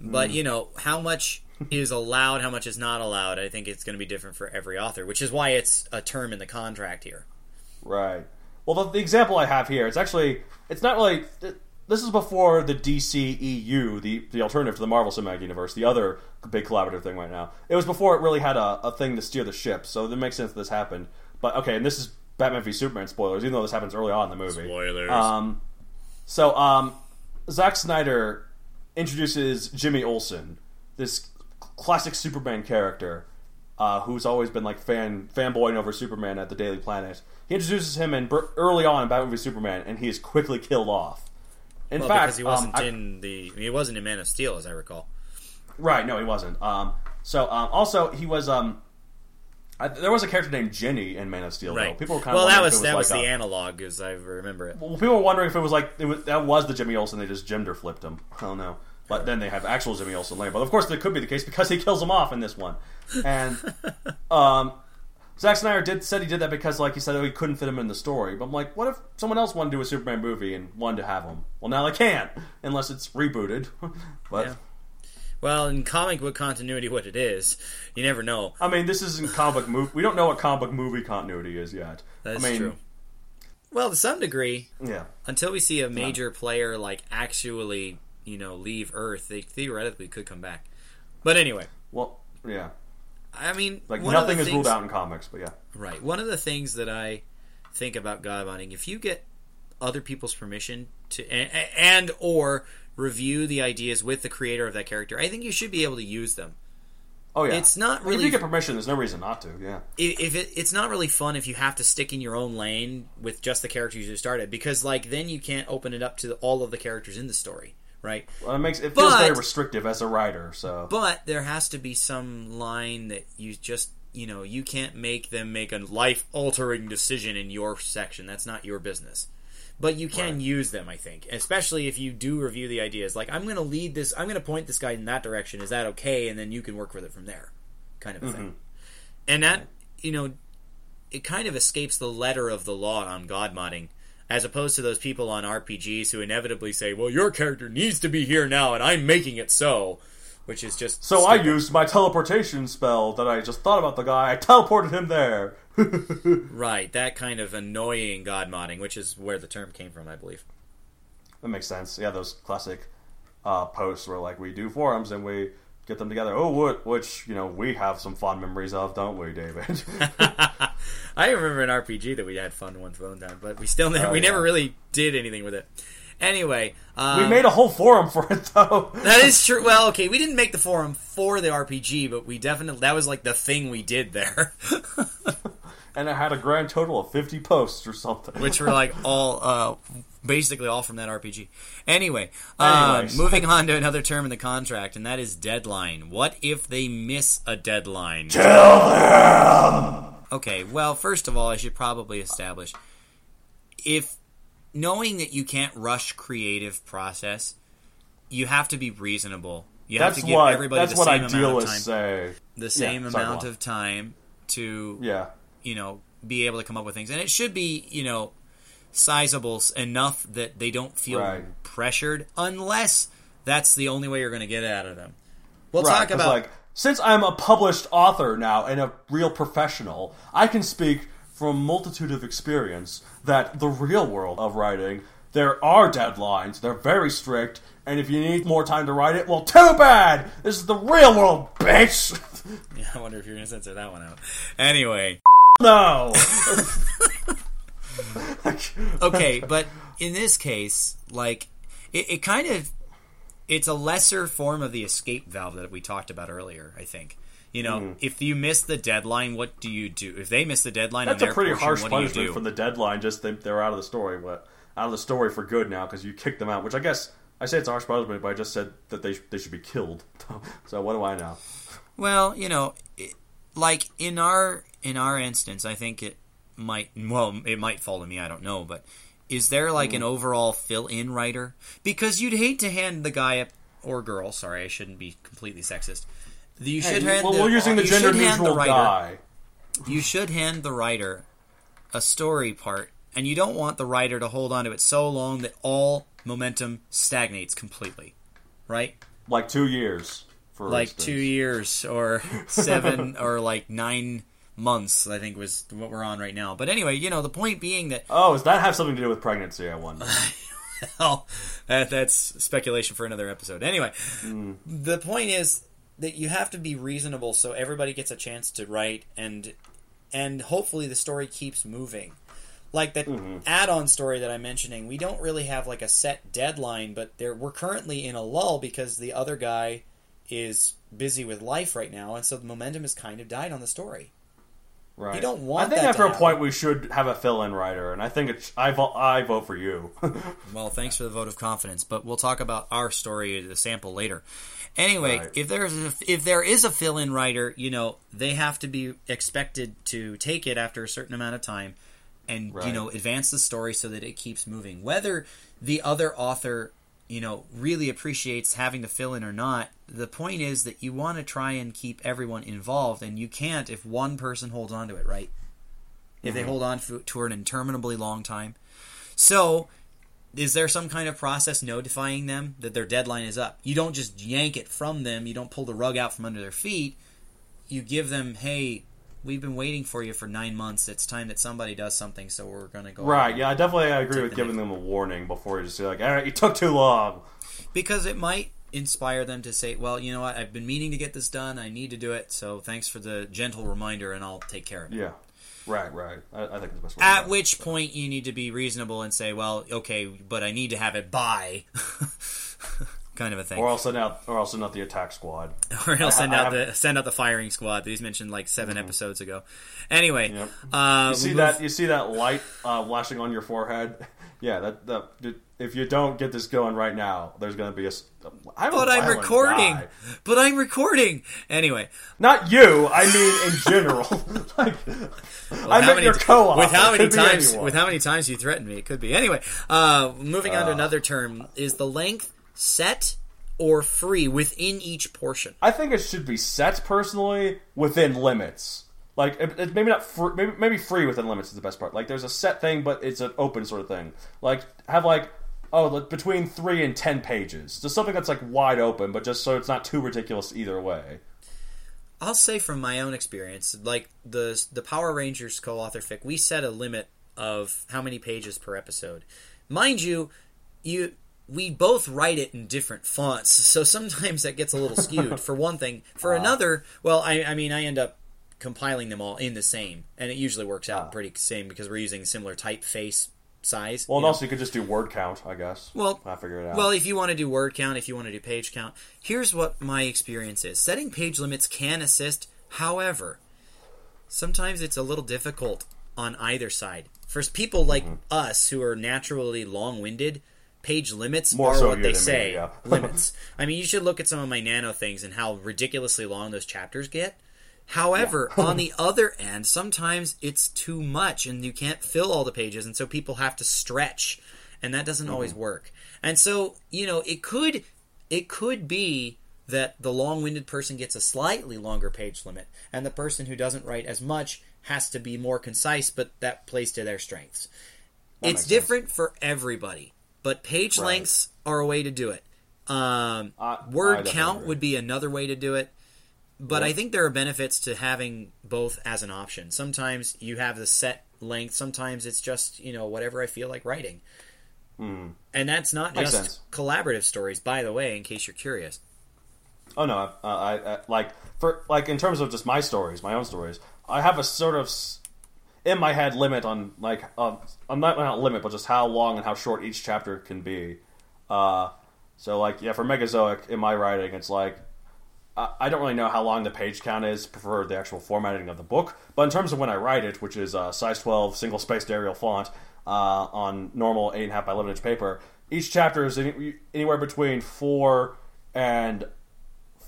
But, hmm. you know, how much is allowed, how much is not allowed, I think it's going to be different for every author, which is why it's a term in the contract here. Right. Well, the, the example I have here, it's actually it's not really. It, this is before the DCEU, the the alternative to the Marvel Cinematic Universe, the other big collaborative thing right now. It was before it really had a, a thing to steer the ship, so it makes sense that this happened. But okay, and this is Batman v Superman spoilers, even though this happens early on in the movie. Spoilers. Um, so um, Zack Snyder introduces Jimmy Olsen, this classic Superman character, uh, who's always been like fan fanboying over Superman at the Daily Planet. He introduces him in early on in Batman v Superman, and he is quickly killed off. In Well, fact, because he wasn't um, I- in the. He wasn't in Man of Steel, as I recall. Right, no, he wasn't. Um, so um, also he was um, I, there was a character named Jenny in Man of Steel. Though. Right. People were kind of well, that was, it that was like the analog, as I remember it. Well, people were wondering if it was like it was, that was the Jimmy Olsen. They just gender flipped him. I don't know. But then they have actual Jimmy Olsen later. But of course, that could be the case because he kills him off in this one. And um, Zack Snyder did said he did that because, like he said, oh, he couldn't fit him in the story. But I'm like, what if someone else wanted to do a Superman movie and wanted to have him? Well, now they can't unless it's rebooted. but Yeah. Well, in comic book continuity, what it is, you never know. I mean, this isn't comic book movie. We don't know what comic book movie continuity is yet. That's I mean, true. Well, to some degree, Yeah. until we see a major player like actually, you know, leave Earth, they theoretically could come back. But anyway, Well, yeah. I mean, Like one of nothing the is ruled out in comics, but yeah. Right. One of the things that I think about God modding, if you get other people's permission to and, and or review the ideas with the creator of that character, I think you should be able to use them. Oh yeah. It's not really. If you get permission, there's no reason not to. Yeah. if it, it's not really fun if you have to stick in your own lane with just the characters you started because like then you can't open it up to all of the characters in the story, right? Well, it makes it feels But- very restrictive as a writer. So But there has to be some line that you just you know you can't make them make a life altering decision in your section. That's not your business. But you can Right. use them, I think, especially if you do review the ideas. Like I'm going to lead this, I'm going to point this guy in that direction. Is that okay? And then you can work with it from there, kind of a thing. Mm-hmm. And that you know, it kind of escapes the letter of the law on God modding. As opposed to those people on RPGs who inevitably say, "Well, your character needs to be here now, and I'm making it so," which is just So I used my teleportation spell that I just thought about the guy. I teleported him there. Right, that kind of annoying god modding, which is where the term came from, I believe. That makes sense. Yeah, those classic uh, posts where like we do forums and we get them together. Oh, what? Which you know we have some fond memories of, don't we, David? I remember an RPG that we had fun once one time, but we still never, Oh, we never really did anything with it. Anyway, um, we made a whole forum for it though. that is true. Well, okay, we didn't make the forum for the RPG, but we definitely that was like the thing we did there, and it had a grand total of fifty posts or something. which were like all uh, basically all from that RPG. Anyway, um, moving on to another term in the contract, and that is deadline. What if they miss a deadline? Tell them. Okay, well, first of all, I should probably establish if knowing that you can't rush creative process, you have to be reasonable. You that's have to give what everybody that's the what same amount of time. say. The same sorry, amount go of time to Yeah, you know be able to come up with things, and it should be you know sizable enough that they don't feel Right. pressured, unless that's the only way you're going to get out of them. We'll right. talk about like since I'm a published author now and a real professional, I can speak from multitude of experience that the real world of writing there are deadlines. They're very strict, and if you need more time to write it, well, too bad. This is the real world, bitch. Yeah, I wonder if you're going to censor that one out. Anyway. no. okay, but in this case, like it, it kind of it's a lesser form of the escape valve that we talked about earlier. I think. You know, Hmm. if you miss the deadline, what do you do? If they miss the deadline, That's a pretty portion, harsh punishment for the deadline. Just they, they're out of the story. What out of the story for good now because you kicked them out. Which I guess I say it's a harsh punishment, but I just said that they they should be killed. so what do I know? Well, you know, it, like in our in our instance, I think it might well it might fall to me. I don't know, but is there like Hmm. an overall fill-in writer? Because you'd hate to hand the guy up or girl. Sorry, I shouldn't be completely sexist. You should Hey, hand. well, the, we're using the gender hand the neutral writer- guy. you should hand the writer a story part, and you don't want the writer to hold on to it so long that all momentum stagnates completely, right? Like two years. For Like instance. two years or seven or like nine months, I think was what we're on right now. But anyway, you know, the point being that Oh, does that have something to do with pregnancy? I wonder. well, that, that's speculation for another episode. Anyway, Hmm. the point is that you have to be reasonable so everybody gets a chance to write and and hopefully the story keeps moving. Like that Mm-hmm. add-on story that I'm mentioning, we don't really have like a set deadline, but there we're currently in a lull because the other guy is busy with life right now, and so the momentum has kind of died on the story. Right. You don't want I think that after to a happen. point we should have a fill-in writer, and I think it's I vote I vote for you. Well, thanks for the vote of confidence, but we'll talk about our story, the sample later. Anyway, Right. if there's a, if there is a fill-in writer, you know they have to be expected to take it after a certain amount of time, and you know advance the story so that it keeps moving. Whether the other author, you know, really appreciates having to fill in or not, the point is that you want to try and keep everyone involved, and you can't if one person holds on to it, right? If they mm-hmm. hold on to to an interminably long time. So, is there some kind of process notifying them that their deadline is up? You don't just yank it from them, you don't pull the rug out from under their feet. You give them, hey, we've been waiting for you for nine months. It's time that somebody does something, so we're going to go. right? Yeah, I definitely agree with the giving them a warning before you just say like, all right, you took too long. Because it might inspire them to say, well, you know what, I've been meaning to get this done. I need to do it, so thanks for the gentle reminder, and I'll take care of it. Yeah. Right. Right. I, I think the best At which point you need to be reasonable and say, well, okay, but I need to have it by. kind of a thing. Or I'll send out, or I'll send out the attack squad. or he'll send I out have- Mm-hmm. the send out the firing squad that he's mentioned like 7 episodes ago. Anyway, Yep. uh, You see move- that? You see that light uh, flashing on your forehead? Yeah. That, that. If you don't get this going right now, there's going to be a. I'm But I'm recording. guy. But I'm recording. Anyway, Not you. I mean, in general. like, I meant your co-op. with how many times with how many times you threatened me? It could be. Anyway, uh, moving on to Uh. another term is the length set or free within each portion. I think it should be set personally within limits. Like it, it- maybe not fr- maybe maybe free within limits is the best part. Like there's a set thing, but it's an open sort of thing. Like have like oh like between three and ten pages, just something that's like wide open, but just so it's not too ridiculous either way. I'll say from my own experience, like the the Power Rangers co-author fic, we set a limit of how many pages per episode. Mind you, you we both write it in different fonts, so sometimes that gets a little skewed. for one thing, for another, well, I, I mean, I end up compiling them all in the same, and it usually works out Ah. pretty same because we're using similar typeface size. Well, and know? also you could just do word count, I guess. Well, I figure it out. Well, if you want to do word count, if you want to do page count, here's what my experience is. Setting page limits can assist. However, sometimes it's a little difficult on either side. For people like Mm-hmm. us who are naturally long-winded, page limits More are so what they than me, say. yeah. limits. I mean, you should look at some of my nano things and how ridiculously long those chapters get. However, on the other end, sometimes it's too much and you can't fill all the pages, and so people have to stretch, and that doesn't always Mm-hmm. work. And so, you know, it could it could be that the long-winded person gets a slightly longer page limit, and the person who doesn't write as much has to be more concise, but that plays to their strengths. That it's makes sense. different for everybody, but page Right. lengths are a way to do it. Um, I- I word definitely count agree. would be another way to do it. But I think there are benefits to having both as an option. Sometimes you have the set length. Sometimes it's just you know whatever I feel like writing. And that's not. Makes just sense. collaborative stories, by the way, in case you're curious. Oh no, I, I, I like for like in terms of just my stories, my own stories. I have a sort of in my head limit on like uh, I'm not not limit, but just how long and how short each chapter can be. Uh, so like yeah, for Megazoic in my writing, it's like I, don't really know how long the page count is for the actual formatting of the book, but in terms of when I write it, which is uh, size 12 single spaced Arial font uh, on normal eight and a half by eleven inch paper, each chapter is any, anywhere between four and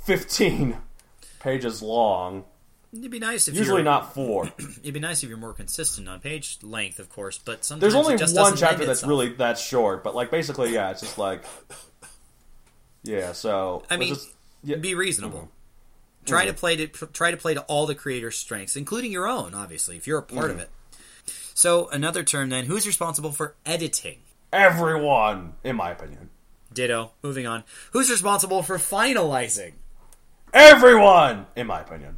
15 pages long. It'd be nice if Usually you're, not four. It'd be nice if you're more consistent on page length, of course. But sometimes There's only one chapter that's itself. really that short, but like basically, yeah, it's just like, yeah. So I mean, just- yeah, be reasonable. Mm-hmm. Try to mm-hmm. play to try to play to all the creators' strengths, including your own. Obviously, if you're a part of mm-hmm. it. So another term then: who's responsible for editing? everyone, in my opinion, Ditto. Moving on. Who's responsible for finalizing? everyone, in my opinion.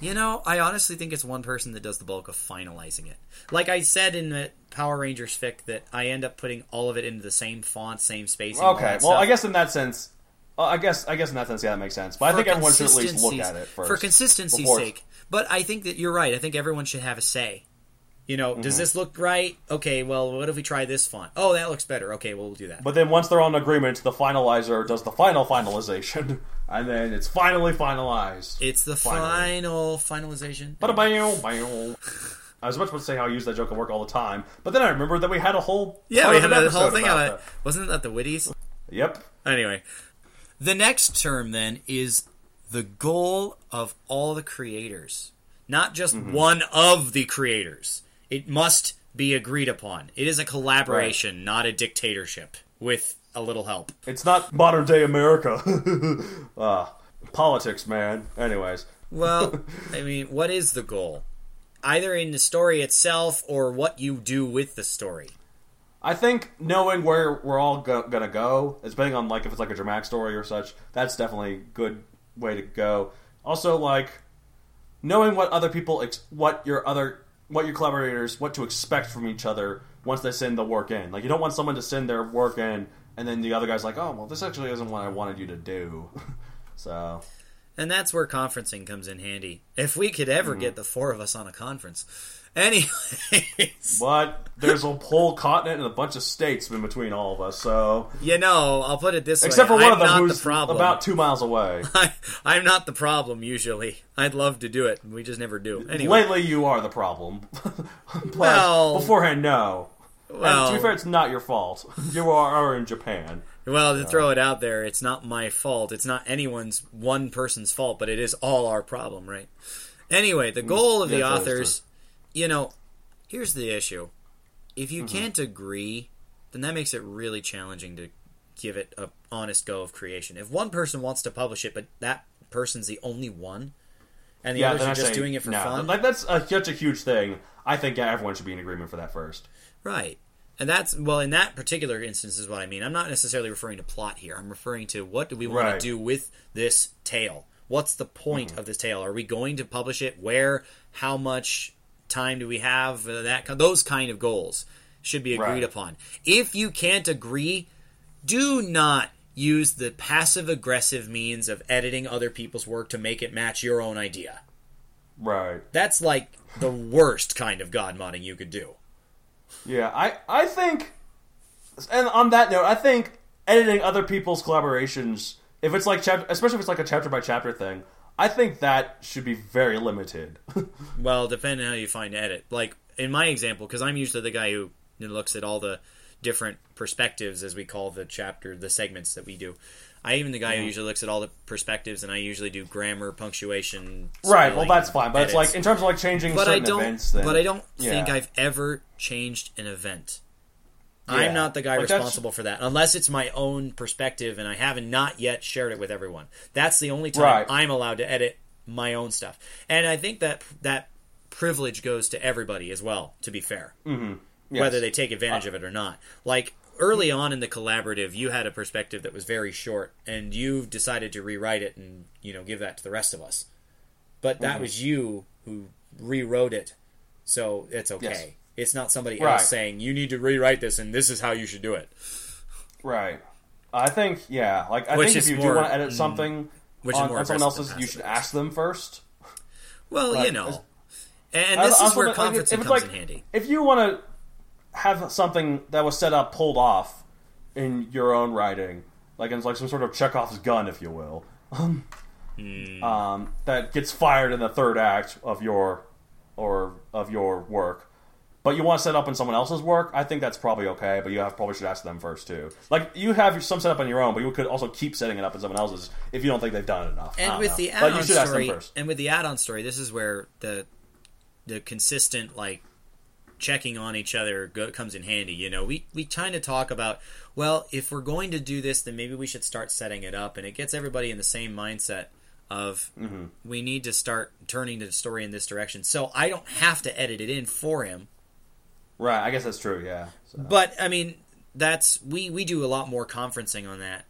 You know, I honestly think it's one person that does the bulk of finalizing it. Like I said in the Power Rangers fic, that I end up putting all of it into the same font, same spacing. Okay, well, stuff. I guess in that sense, uh, I guess I guess in that sense, yeah, that makes sense. But I think everyone should at least look at it first For consistency's before- sake. But I think that you're right. I think everyone should have a say. You know, does Mm-hmm. this look right? Okay, well, what if we try this font? Oh, that looks better. Okay, well, we'll do that. But then once they're on agreement, the finalizer does the final finalization, and then it's finally finalized. it's the Finally. final finalization. Bada bam, bam. I was about to say how I use that joke at work all the time, but then I remembered that we had a whole Yeah, part we of had an a whole episode thing about on it. Wasn't that the Witties? Yep. Anyway, the next term then is the goal of all the creators, not just Mm-hmm. one of the creators. It must be agreed upon. It is a collaboration, not a dictatorship with a little help. It's not modern day America. uh, politics, man. Anyways, Well, I mean, what is the goal? Either in the story itself or what you do with the story. I think knowing where we're all go- gonna go, depending on like if it's like a dramatic story or such, that's definitely a good way to go. Also, like knowing what other people, ex- what your other, what your collaborators, what to expect from each other once they send the work in. Like you don't want someone to send their work in and then the other guy's like, oh well, this actually isn't what I wanted you to do. so And that's where conferencing comes in handy. If we could ever Mm-hmm. get the four of us on a conference. Anyways, But there's a whole continent and a bunch of states in between all of us, so you know, I'll put it this except way. Except for one I'm of them who's the problem. about two miles away. I, I'm not the problem usually. I'd love to do it. We just never do. Anyway, Lately, you are the problem. Well- beforehand, no. And well, to be fair, it's not your fault. You are, in Japan. well, to throw it out there, it's not my fault. It's not anyone's one person's fault, but it is all our problem, right? Anyway, the goal of Mm, yeah, the authors, you know, here's the issue. If Mm-hmm. you can't agree, then that makes it really challenging to give it a honest go of creation. If one person wants to publish it, but that person's the only one, and the others then are I just say, doing it for no. fun, Like that's a, such a huge thing. I think yeah, everyone should be in agreement for that first. Right. And that's well in that particular instance is what I mean. I'm not necessarily referring to plot here. I'm referring to what do we want Right. to do with this tale? What's the point Mm-hmm. of this tale? Are we going to publish it? Where? How much time do we have? Uh, that those kind of goals should be agreed Right. upon. If you can't agree, do not use the passive aggressive means of editing other people's work to make it match your own idea. Right. That's like the worst kind of god modding you could do. Yeah, I I think, and on that note, I think editing other people's collaborations, if it's like chapter, especially if it's like a chapter by chapter thing, I think that should be very limited. Well, depending on how you find edit. Like in my example, because I'm usually the guy who looks at all the different perspectives, as we call the chapter, the segments that we do. I even the guy Mm-hmm. who usually looks at all the perspectives, and I usually do grammar, punctuation. right. Well, that's fine, but it's like in terms of like changing but I don't. events. Then, but I don't think. I've ever changed an event. Yeah. I'm not the guy Like, responsible for that, unless it's my own perspective, and I haven't not yet shared it with everyone. That's the only time Right. I'm allowed to edit my own stuff, and I think that that privilege goes to everybody as well. To be fair, Yes. whether they take advantage of it or not. Like early on in the collaborative, you had a perspective that was very short, and you've decided to rewrite it and you know give that to the rest of us. But that Mhm. was you who rewrote it, so it's okay. Yes. It's not somebody Right. else saying you need to rewrite this and this is how you should do it. Right. I think yeah. Like I Which think if you more- do want to edit something which on, on someone else's, you should ask them first. Well, Like, you know, and this I is where think, like, conferencing if it's comes like- in handy. If you want to have something that was set up pulled off in your own writing, like it's like some sort of Chekhov's gun, if you will, um, Hmm. um, that gets fired in the third act of your or of your work, but you want to set up in someone else's work, I think that's probably okay. But you have probably should ask them first too. Like you have some set up on your own, but you could also keep setting it up in someone else's if you don't think they've done it enough. I And with know. the But you add-on should ask them story, first. and with the add-on story, this is where the the consistent like checking on each other go, comes in handy. You know, we we kind of talk about well, if we're going to do this, then maybe we should start setting it up, and it gets everybody in the same mindset of Mm-hmm. we need to start turning the story in this direction. So I don't have to edit it in for him. Right, I guess that's true. Yeah. So, But I mean, that's we we do a lot more conferencing on that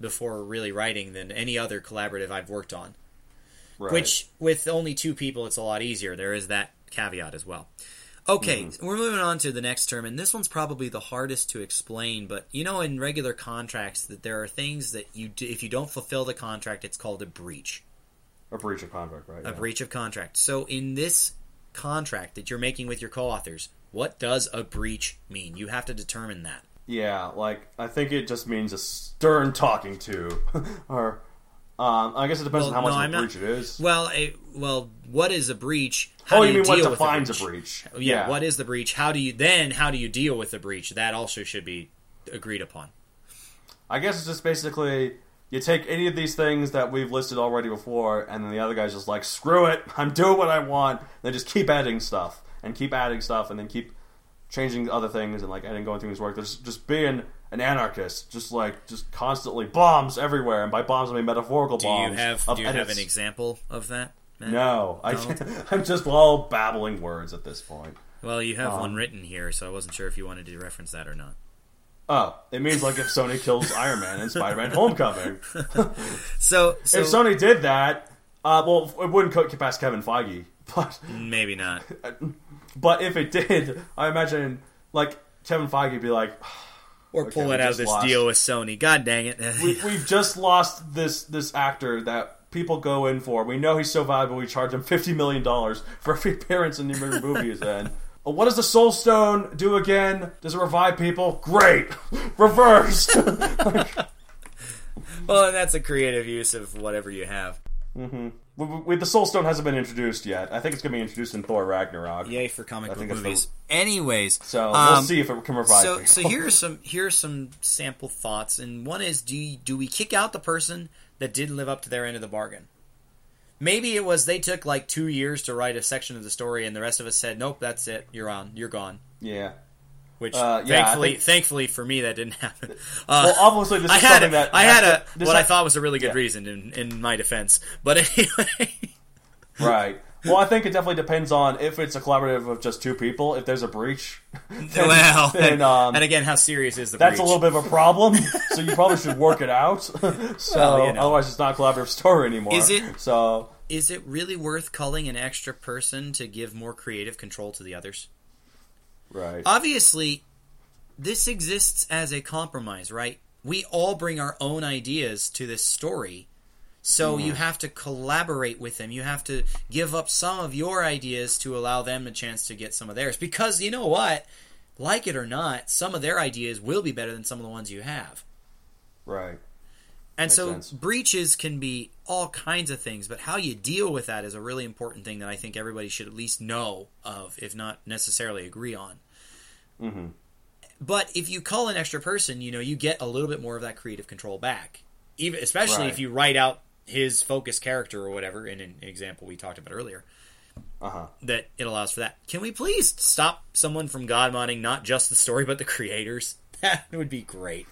before really writing than any other collaborative I've worked on. right. Which, with only two people, it's a lot easier. There is that caveat as well. Okay, mm-hmm. we're moving on to the next term, and this one's probably the hardest to explain. But you know, in regular contracts, that there are things that you do, if you don't fulfill the contract, it's called a breach, a breach of contract, right? a yeah. breach of contract. So, in this contract that you're making with your co-authors, what does a breach mean? You have to determine that. Yeah, like I think it just means a stern talking to, or um, I guess it depends Well, on how no, much I'm of a not- breach it is. Well, a, well, what is a breach? How oh, do you you, mean what deal with defines a a breach? breach? Yeah, what is the breach? How do you then? How do you deal with the breach? That also should be agreed upon. I guess it's just basically you take any of these things that we've listed already before, and then the other guy's just like, screw it, I'm doing what I want. They just keep adding stuff and keep adding stuff, and then keep changing other things and like adding going through his work. There's just being an anarchist, just like just constantly bombs everywhere, and by bombs I mean metaphorical Do bombs. you have Do you have an example of that? Matt? No, I, I'm just all babbling words at this point. Well, you have Um, one written here, so I wasn't sure if you wanted to reference that or not. Oh, it means like if Sony kills Iron Man in Spider-Man: Homecoming. So, so if Sony did that, uh, well, it wouldn't cut past Kevin Feige, but maybe not. but if it did, I imagine like Kevin Feige would be like, Or Okay, pull it out of this lost. deal with Sony. God dang it! we, "We've just lost this this actor that people go in for. We know he's so valuable. We charge him fifty million dollars for every appearance in the movie he's in." Uh, What does the Soul Stone do again? Does it revive people? Great, reversed. well, and that's a creative use of whatever you have. hmm With the Soul Stone hasn't been introduced yet. I think it's going to be introduced in Thor Ragnarok. Yay for comic I book that's the- movies. Anyways, So we'll um, see if it can revive so people. so here's some here's some sample thoughts, and one is do you, do we kick out the person that didn't live up to their end of the bargain? Maybe it was they took like two years to write a section of the story, and the rest of us said, "Nope, that's it. You're on. You're gone." yeah. Which Uh, yeah, thankfully, think- thankfully for me, that didn't happen. Uh, Well, obviously, this I is had something a, that I had a what I thought was a really good Yeah. reason in, in my defense, but anyway. Right. Well, I think it definitely depends on if it's a collaborative of just two people. If there's a breach, then, well, then, um, and again, how serious is the that's breach? a little bit of a problem. so you probably should work it out. so Well, you know. otherwise, it's not a collaborative story anymore. Is it- So Is it really worth culling an extra person to give more creative control to the others? Right. Obviously, this exists as a compromise, right? we all bring our own ideas to this story. So you mm. have to collaborate with them. You have to give up some of your ideas to allow them a chance to get some of theirs. Because you know what? Like it or not, some of their ideas will be better than some of the ones you have. Right. And Makes so sense. breaches can be all kinds of things, but how you deal with that is a really important thing that I think everybody should at least know of, if not necessarily agree on. Mm-hmm. But if you call an extra person, you know, you get a little bit more of that creative control back. Even especially Right. if you write out his focus character or whatever in an example we talked about earlier, Uh huh. that it allows for that. Can we please stop someone from god modding not just the story but the creators? That would be great.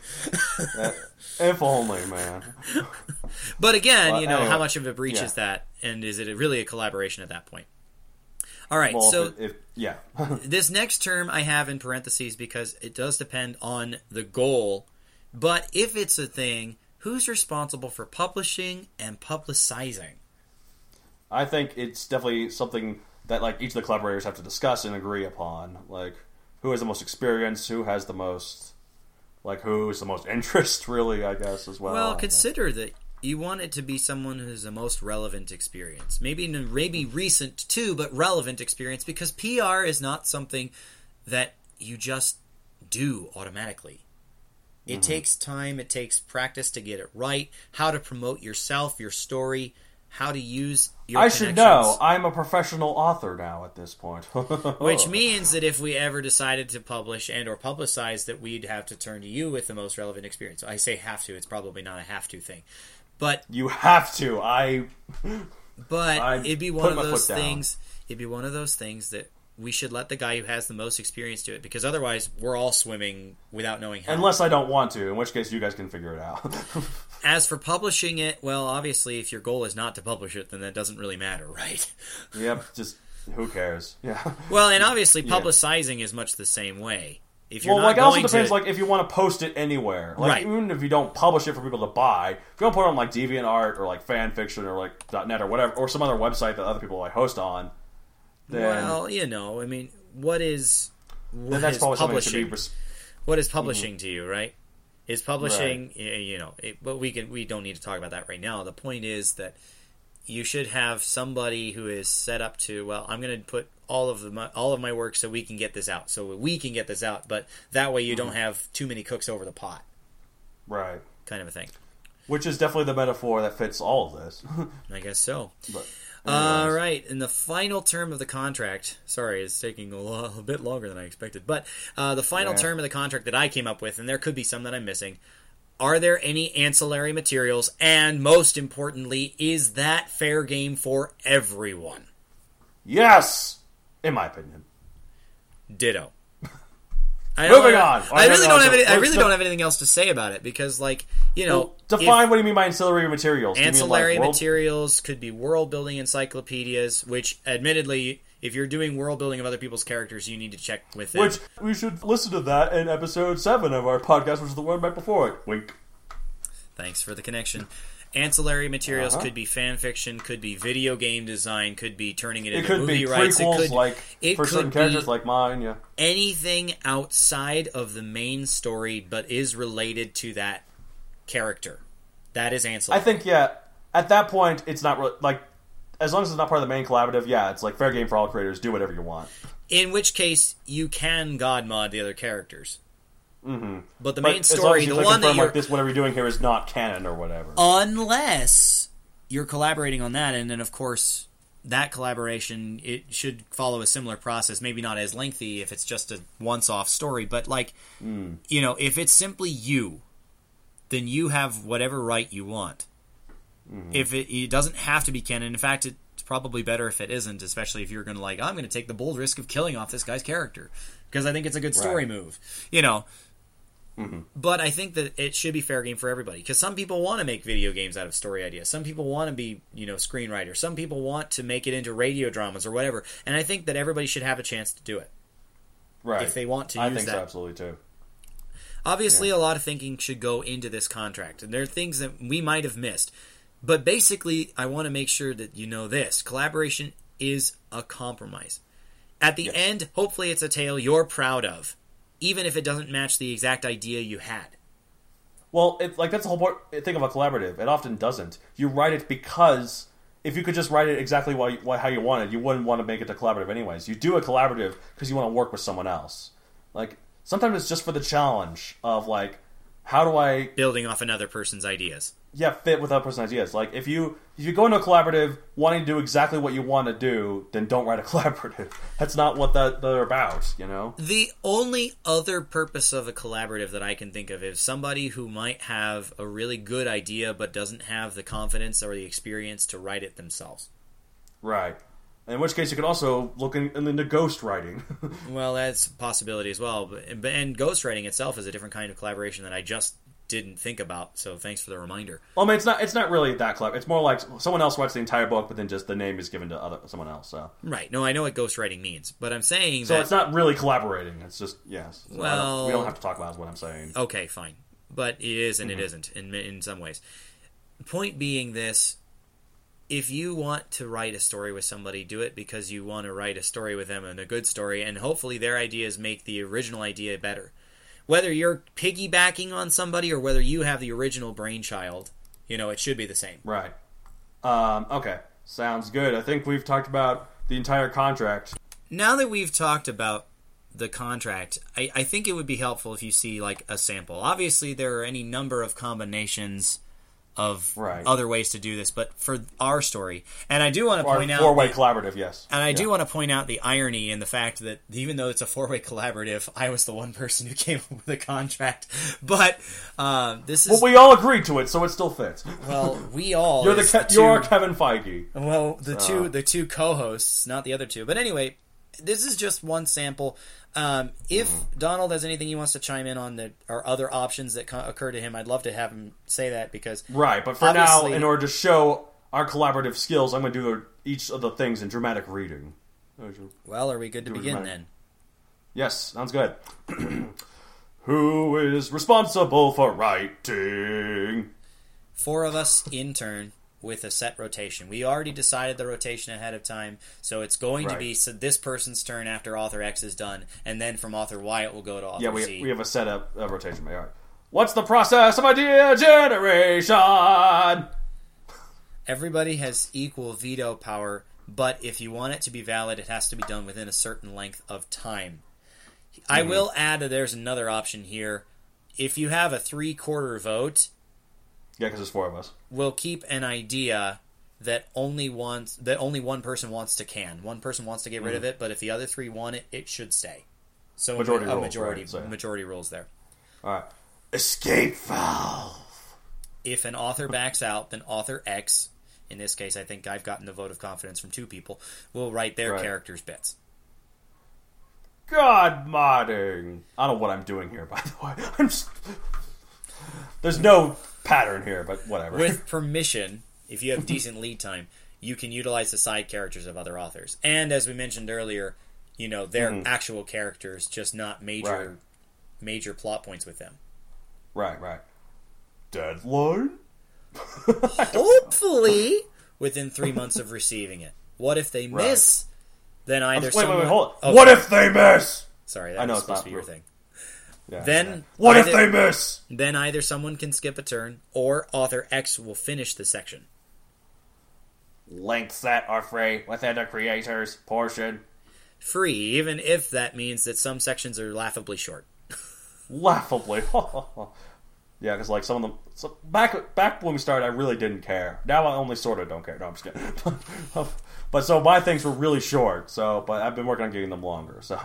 if only, man. But again, Well, you know, anyway, how much of a breach yeah. is that, and is it really a collaboration at that point? All right, Well, so if, it, if yeah, this next term I have in parentheses because it does depend on the goal. But if it's a thing, who's responsible for publishing and publicizing? I think it's definitely something that like each of the collaborators have to discuss and agree upon. Like, who has the most experience? Who has the most, like, who is the most interest? Really, I guess as well. Well, consider that you want it to be someone who has the most relevant experience. Maybe maybe recent too, but relevant experience because PR is not something that you just do automatically. It Mm-hmm. takes time, it takes practice to get it right, how to promote yourself, your story, how to use your I should know. I'm a professional author now at this point. Which means that if we ever decided to publish and or publicize that we'd have to turn to you with the most relevant experience. I say have to, it's probably not a have to thing. But you have to. I But I it'd be one of those down. things. It'd be one of those things that we should let the guy who has the most experience do it because otherwise we're all swimming without knowing how. unless I don't want to, in which case you guys can figure it out. As for publishing it, well, obviously, if your goal is not to publish it, then that doesn't really matter, right? yep. Just who cares? Yeah. Well, and obviously, Yeah. publicizing is much the same way. If you're Well, not like it also depends. to, Like if you want to post it anywhere, like Right. even if you don't publish it for people to buy, if you don't put it on like DeviantArt or like fan fiction or like .net or whatever, or some other website that other people like host on, then, well, you know, I mean, what is what that's is probably something that should publishing? Res- what is publishing to you, right? Is publishing, y- you know, it, but we can we don't need to talk about that right now. The point is that you should have somebody who is set up to. Well, I'm going to put all of the my, all of my work so we can get this out, so we can get this out. But that way, you Mm-hmm. don't have too many cooks over the pot, right. kind of a thing. Which is definitely the metaphor that fits all of this. I guess so. but All right, in the final term of the contract, sorry, it's taking a, lo- a bit longer than I expected, but uh, the final Yeah. term of the contract that I came up with, and there could be some that I'm missing. Are there any ancillary materials? And most importantly, is that fair game for everyone? Yes, in my opinion. Ditto. I Moving on. I really don't have any, I really don't have anything else to say about it because, like, you know, Well, define what do you mean by ancillary materials? Do you mean, like, ancillary world- materials could be world building encyclopedias which admittedly if you're doing world building of other people's characters you need to check with them Which we should listen to that in episode seven of our podcast, which is the one right before it. Wink. thanks for the connection ancillary materials Uh-huh. could be fan fiction could be video game design could be turning it It into movie rights it could like it for certain could characters, like mine. Yeah. anything outside of the main story but is related to that character that is ancillary. I think yeah. At that point, it's not really like as long as it's not part of the main collaborative. Yeah, it's like fair game for all creators. Do whatever you want. in which case you can god mod the other characters Mm-hmm. but the But main story the one that like this, whatever you're doing here is not canon or whatever. unless you're collaborating on that and then of course that collaboration it should follow a similar process maybe not as lengthy if it's just a once off story but like Mm. you know if it's simply you then you have whatever right you want Mm-hmm. if it, it doesn't have to be canon in fact it's probably better if it isn't especially if you're going to like i'm going to take the bold risk of killing off this guy's character because i think it's a good story Right. move you know Mm-hmm. but I think that it should be fair game for everybody because some people want to make video games out of story ideas. Some people want to be, you know, screenwriters. Some people want to make it into radio dramas or whatever. And I think that everybody should have a chance to do it right. if they want to I use think that. so, absolutely too. Obviously, a lot of thinking should go into this contract, and there are things that we might have missed. But basically, I want to make sure that you know this collaboration is a compromise. At the Yes. end, hopefully, it's a tale you're proud of, even if it doesn't match the exact idea you had. Well, it, like that's the whole point, thing of a collaborative. It often doesn't. You write it because if you could just write it exactly why, why, how you want it, you wouldn't want to make it a collaborative anyways. You do a collaborative because you want to work with someone else. Like sometimes it's just for the challenge of like, how do I Building off another person's ideas. Yeah fit with that person's ideas? Like if you if you go into a collaborative wanting to do exactly what you want to do, then don't write a collaborative. That's not what that they're about. You know. The only other purpose of a collaborative that I can think of is somebody who might have a really good idea but doesn't have the confidence or the experience to write it themselves. Right. In which case, you could also look in, into ghost writing. Well, that's a possibility as well. But, and ghostwriting itself is a different kind of collaboration that I just didn't think about. So thanks for the reminder. well, I mean, it's not it's not really that clever. It's more like someone else writes the entire book, but then just the name is given to other someone else. So, Right. No, I know what ghostwriting means, but I'm saying so that. it's not really collaborating. It's just yes. So I don't- Well- we don't have to talk about what I'm saying. Okay, fine. But it is and it mm-hmm. isn't in, in some ways. The point being this if you want to write a story with somebody, do it because you want to write a story with them and a good story, and hopefully their ideas make the original idea better. Whether you're piggybacking on somebody or whether you have the original brainchild, you know, it should be the same. Right. Um, okay. Sounds good. I think we've talked about the entire contract. Now that we've talked about the contract, I, I think it would be helpful if you see like a sample. Obviously, there are any number of combinations of Right. other ways to do this, but for our story, and I do want to point out, four-way collaborative. Yes. and I Yeah. do want to point out the irony in the fact that even though it's a four-way collaborative, I was the one person who came up with the contract. But um, this is But we all agreed to it, so it still fits. well, we all You're the, Ke- two- you're Kevin Feige. Well, the So- two the two co-hosts, not the other two. But anyway, this is just one sample. Um, if. Donald has anything he wants to chime in on that are other options that co- occur to him, I'd love to have him say that because Right, but for now, in order to show our collaborative skills, I'm going to do each of the things in dramatic reading. well, are we good to Do begin then? Yes, sounds good. Who is responsible for writing? Four of us in turn with a set rotation. We already decided the rotation ahead of time, so it's going to be so this person's turn after author X is done, and then from author Y it will go to author Yeah, we, Z. we have a set up uh, rotation. All right. What's the process of idea generation? Everybody has equal veto power, but if you want it to be valid, it has to be done within a certain length of time. I will add that there's another option here. If you have a three quarter vote, Yeah, because there's four of us. we'll keep an idea that only one that only one person wants to can. One person wants to get rid of mm-hmm. it, but if the other three want it, it should stay. So Majority a rules, majority right, so- majority rules there. All right. Escape valve. If an author backs out, then author X, in this case, I think I've gotten the vote of confidence from two people, will write their Right. characters' bits. God modding. I don't know what I'm doing here, by the way. I'm just... There's no pattern here, but whatever. With permission, if you have decent lead time, you can utilize the side characters of other authors. And as we mentioned earlier, you know, they're actual characters, just not major Mm-hmm. Right. major plot points with them. right, right. Deadline? Hopefully within three months of receiving it. What if they Right. miss? Then either Wait, wait, someone... wait, hold on. Oh, What if they miss? Sorry, that I know was it's supposed not to be your thing. Yeah, Then yeah. What if they miss? Then either someone can skip a turn, or author X will finish the section. Links that are free within the creator's portion. Free, even if that means that some sections are laughably short. Laughably. yeah, because like some of them. So back back when we started, I really didn't care. Now I only sort of don't care. No, I'm just kidding. but so my things were really short. So, but I've been working on getting them longer. So,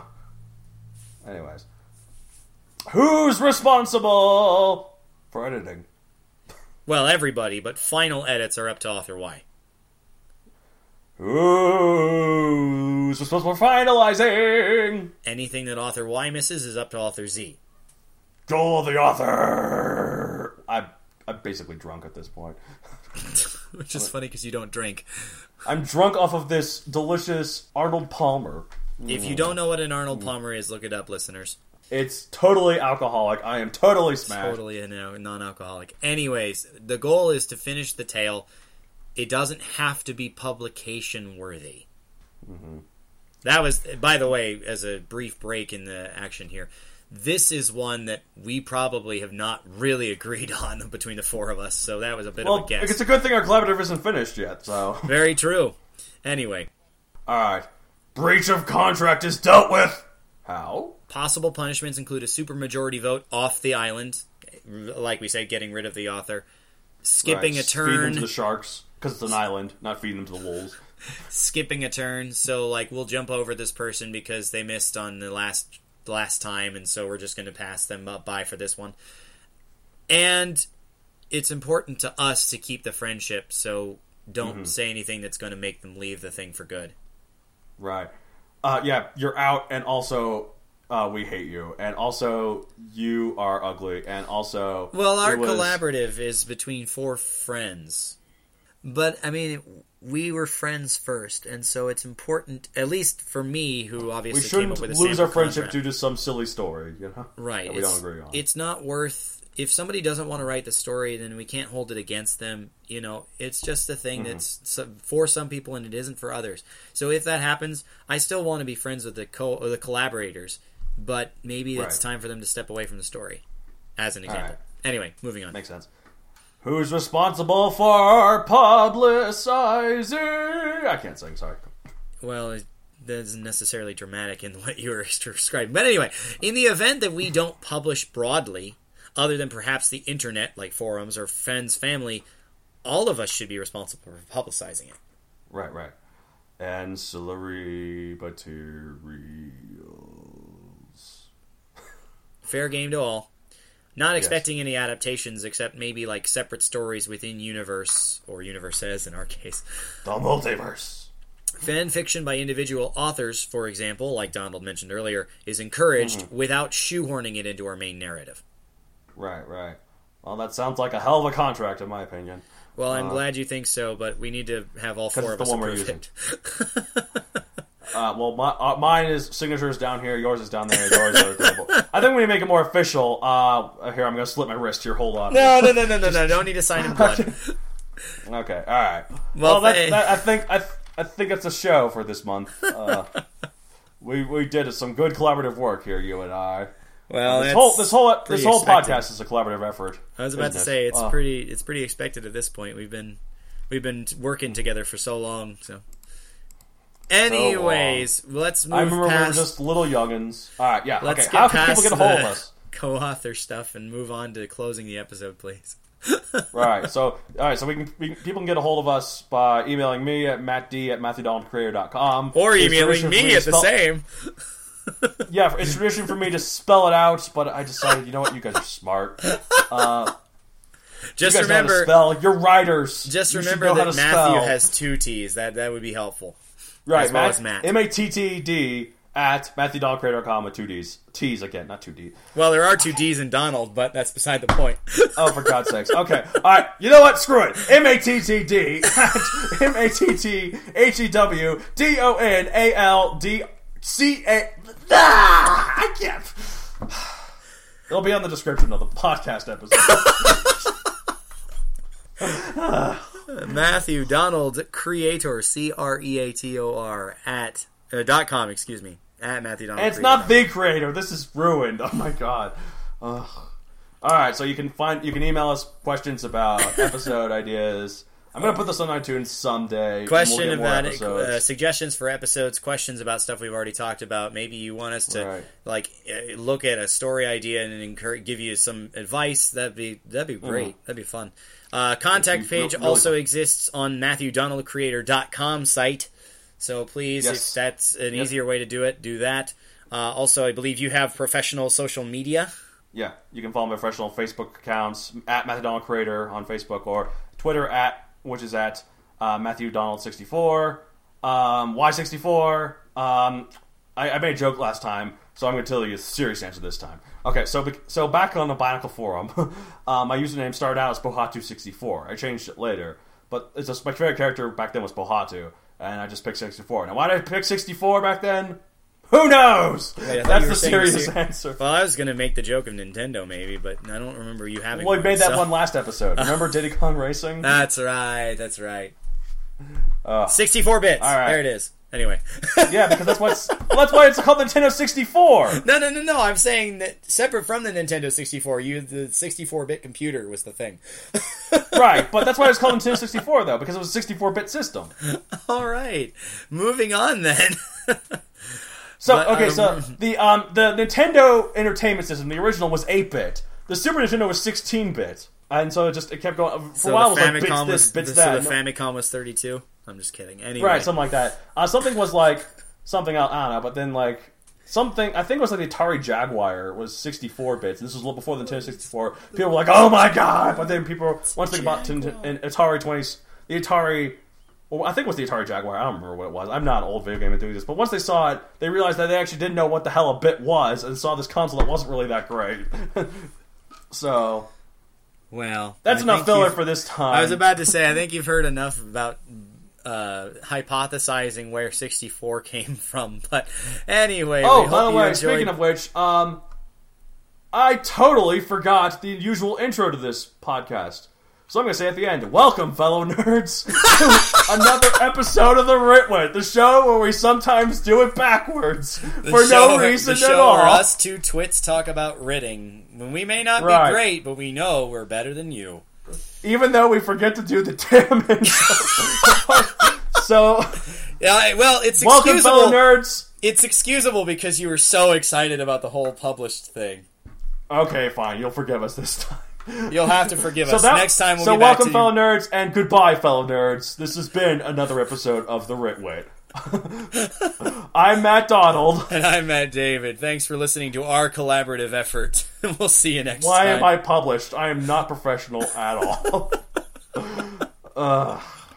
anyways, who's responsible for editing? Well, everybody, but final edits are up to author Y. Who's responsible for finalizing? Anything that author Y misses is up to author Z. Joel the author. I'm I'm basically drunk at this point. Which is funny because you don't drink. I'm drunk off of this delicious Arnold Palmer. If you don't know what an Arnold Palmer is, look it up, listeners. It's totally alcoholic. I am totally smashed. Totally a no- non-alcoholic. Anyways, the goal is to finish the tale. It doesn't have to be publication worthy. Mm-hmm. That was, by the way, as a brief break in the action here. This is one that we probably have not really agreed on between the four of us, so that was a bit Well, of a guess. it's a good thing our collaborative isn't finished yet. So, Very true. Anyway, all right, breach of contract is dealt with. How? possible punishments include a supermajority vote off the island, like we said, getting rid of the author, skipping Right, a turn. Feed them to the sharks because it's an island, not feeding them to the wolves. skipping a turn. So like we'll jump over this person because they missed on the last last time, and so we're just going to pass them up by for this one. And it's important to us to keep the friendship, so don't Mm-hmm. say anything that's going to make them leave the thing for good. Right. Uh, yeah, you're out, and also uh, we hate you, and also you are ugly, and also Well, our was- collaborative is between four friends. But, I mean, we were friends first, and so it's important, at least for me, who obviously came shouldn't up with a lose our friendship contract. due to some silly story, you know? Right. We don't agree on. It's not worth. If somebody doesn't want to write the story, then we can't hold it against them. You know, it's just a thing Mm-hmm. that's for some people and it isn't for others. So if that happens, I still want to be friends with the co or the collaborators, but maybe it's time for them to step away from the story, as an example. right. Anyway, moving on. Makes sense. Who's responsible for publicizing? I can't sing, sorry. Well, it- that isn't necessarily dramatic in what you were describing. But anyway, in the event that we don't publish broadly, other than perhaps the internet, like forums or friends, family, all of us should be responsible for publicizing it. Right, right. Ancillary materials. Fair game to all. Not expecting any adaptations except maybe like separate stories within universe or universes in our case. The multiverse. Fan fiction by individual authors, for example, like Donald mentioned earlier, is encouraged mm-hmm. without shoehorning it into our main narrative. Right, right. Well, that sounds like a hell of a contract, in my opinion. Well, I'm glad you think so, but we need to have all four of the us one we're using. Uh, well, my, uh, mine is signatures down here. Yours is down there. Yours are available. I think we need to make it more official. Uh, here, I'm going to slip my wrist. Here, hold on. no, no, no, no, no, no! Don't need to sign in blood. Okay, all right. Well, Well, that, that, I think I, th- I think it's a show for this month. Uh, we we did some good collaborative work here, you and I. Well, This whole this whole this whole expected. podcast is a collaborative effort. I was about to say it's Uh, pretty. It's pretty expected at this point. We've been we've been working together for so long. So, anyways, let's move I remember we were just little youngins. All right, yeah. let's okay, get how can people get a hold of us? co-author stuff and move on to closing the episode, please. Right. So, all right. So we can, we, people can get a hold of us by emailing me at mattd at matthewdonaldcreator.com. Or emailing me at the spell- same. Yeah, it's tradition for me to spell it out, but I decided, you know what, you guys are smart. Uh, Just you guys know how to remember, spell. You're writers. just You remember that Matthew spell. has two T's. That that would be helpful. right, as well Matt, as Matt. M A T T D at matthewdonaldcreator.com with two D's. T's again, not two D. Well, there are two D's in Donald, but that's beside the point. Oh, for God's sakes. Okay. All right. You know what? Screw it. M A T T D at M A T T H E W D O N A L D C A. Ah, I can't. It'll be on the description of the podcast episode. Matthew Donald Creator C R E A T O R at uh, dot com. Excuse me at Matthew Donald. And it's Creator. not the creator. This is ruined. Oh my god. Ugh. All right, so you can find you can email us questions about episode ideas. I'm gonna put this on iTunes someday. question we'll about it, uh, suggestions for episodes, questions about stuff we've already talked about. Maybe you want us to Right. like uh, look at a story idea and encourage, give you some advice. That'd be that'd be great. That'd be fun. Uh, contact page re- really also fun. exists on MatthewDonaldCreator.com site. So please, Yes. if that's an easier way to do it, do that. Uh, also, I believe you have professional social media. Yeah, you can follow my professional Facebook accounts at Matthew Donald Creator on Facebook or Twitter at which is at uh, Matthew Donald sixty four um, Y sixty four. Um, I, I made a joke last time, so I'm going to tell you a serious answer this time. Okay, so so back on the Bionicle forum, um, my username started out as Pohatu sixty four. I changed it later, but it's just, my favorite character back then was Pohatu, and I just picked sixty four. Now, why did I pick sixty four back then? Who knows? Thought That's the serious ser- answer. Well, I was going to make the joke of Nintendo, maybe, but I don't remember you having. Well, we one, made that so- one last episode. Remember Diddy Kong Racing? That's right. That's right. Uh, 64 bits. All right. There it is. Anyway, Yeah, because that's what's well, that's why it's called Nintendo 64. no, no, no, no. I'm saying that separate from the Nintendo 64, you the 64-bit computer was the thing. Right, but that's why it's called Nintendo 64 though, because it was a 64-bit system. All right, moving on then. So But, okay, um, so the um the Nintendo Entertainment System, the original was 8-bit. The Super Nintendo was 16-bit, and so it just it kept going for so a while. the It was like bits Famicom this, was bits so that. the Famicom was 32. I'm just kidding. Anyway, Right, something like that. Uh, something was like something else, I don't know, but then like something I think it was like the Atari Jaguar was 64 bits. This was a little before the Nintendo 64. People were like, "Oh my god!" But then people once they bought Nint- an Atari 20s, the Atari. Well, I think it was the Atari Jaguar. I don't remember what it was. I'm not an old video game enthusiast, but once they saw it, they realized that they actually didn't know what the hell a bit was, and saw this console that wasn't really that great. so well, that's I enough filler for this time. I was about to say, I think you've heard enough about uh, hypothesizing where 64 came from. But anyway, Oh, by the way, enjoyed- speaking of which, um, I totally forgot the usual intro to this podcast. So I'm going to say at the end, welcome, fellow nerds, to another episode of the Ritwit, the show where we sometimes do it backwards the for show- no reason the at all. Where us two twits talk about ridding. When we may not Right. be great, but we know we're better than you. Even though we forget to do the damn intro. so, Yeah, well, it's welcome, fellow excusable. nerds. It's excusable because you were so excited about the whole published thing. Okay, fine, you'll forgive us this time. You'll have to forgive us. that, Next time we'll so welcome, fellow nerds, and goodbye, fellow nerds. This has been another episode of the Ritwit. I'm Matt Donald. And I'm Matt David. Thanks for listening to our collaborative effort. we'll see you next Why time. Why am I published? I am not professional at all. Ugh.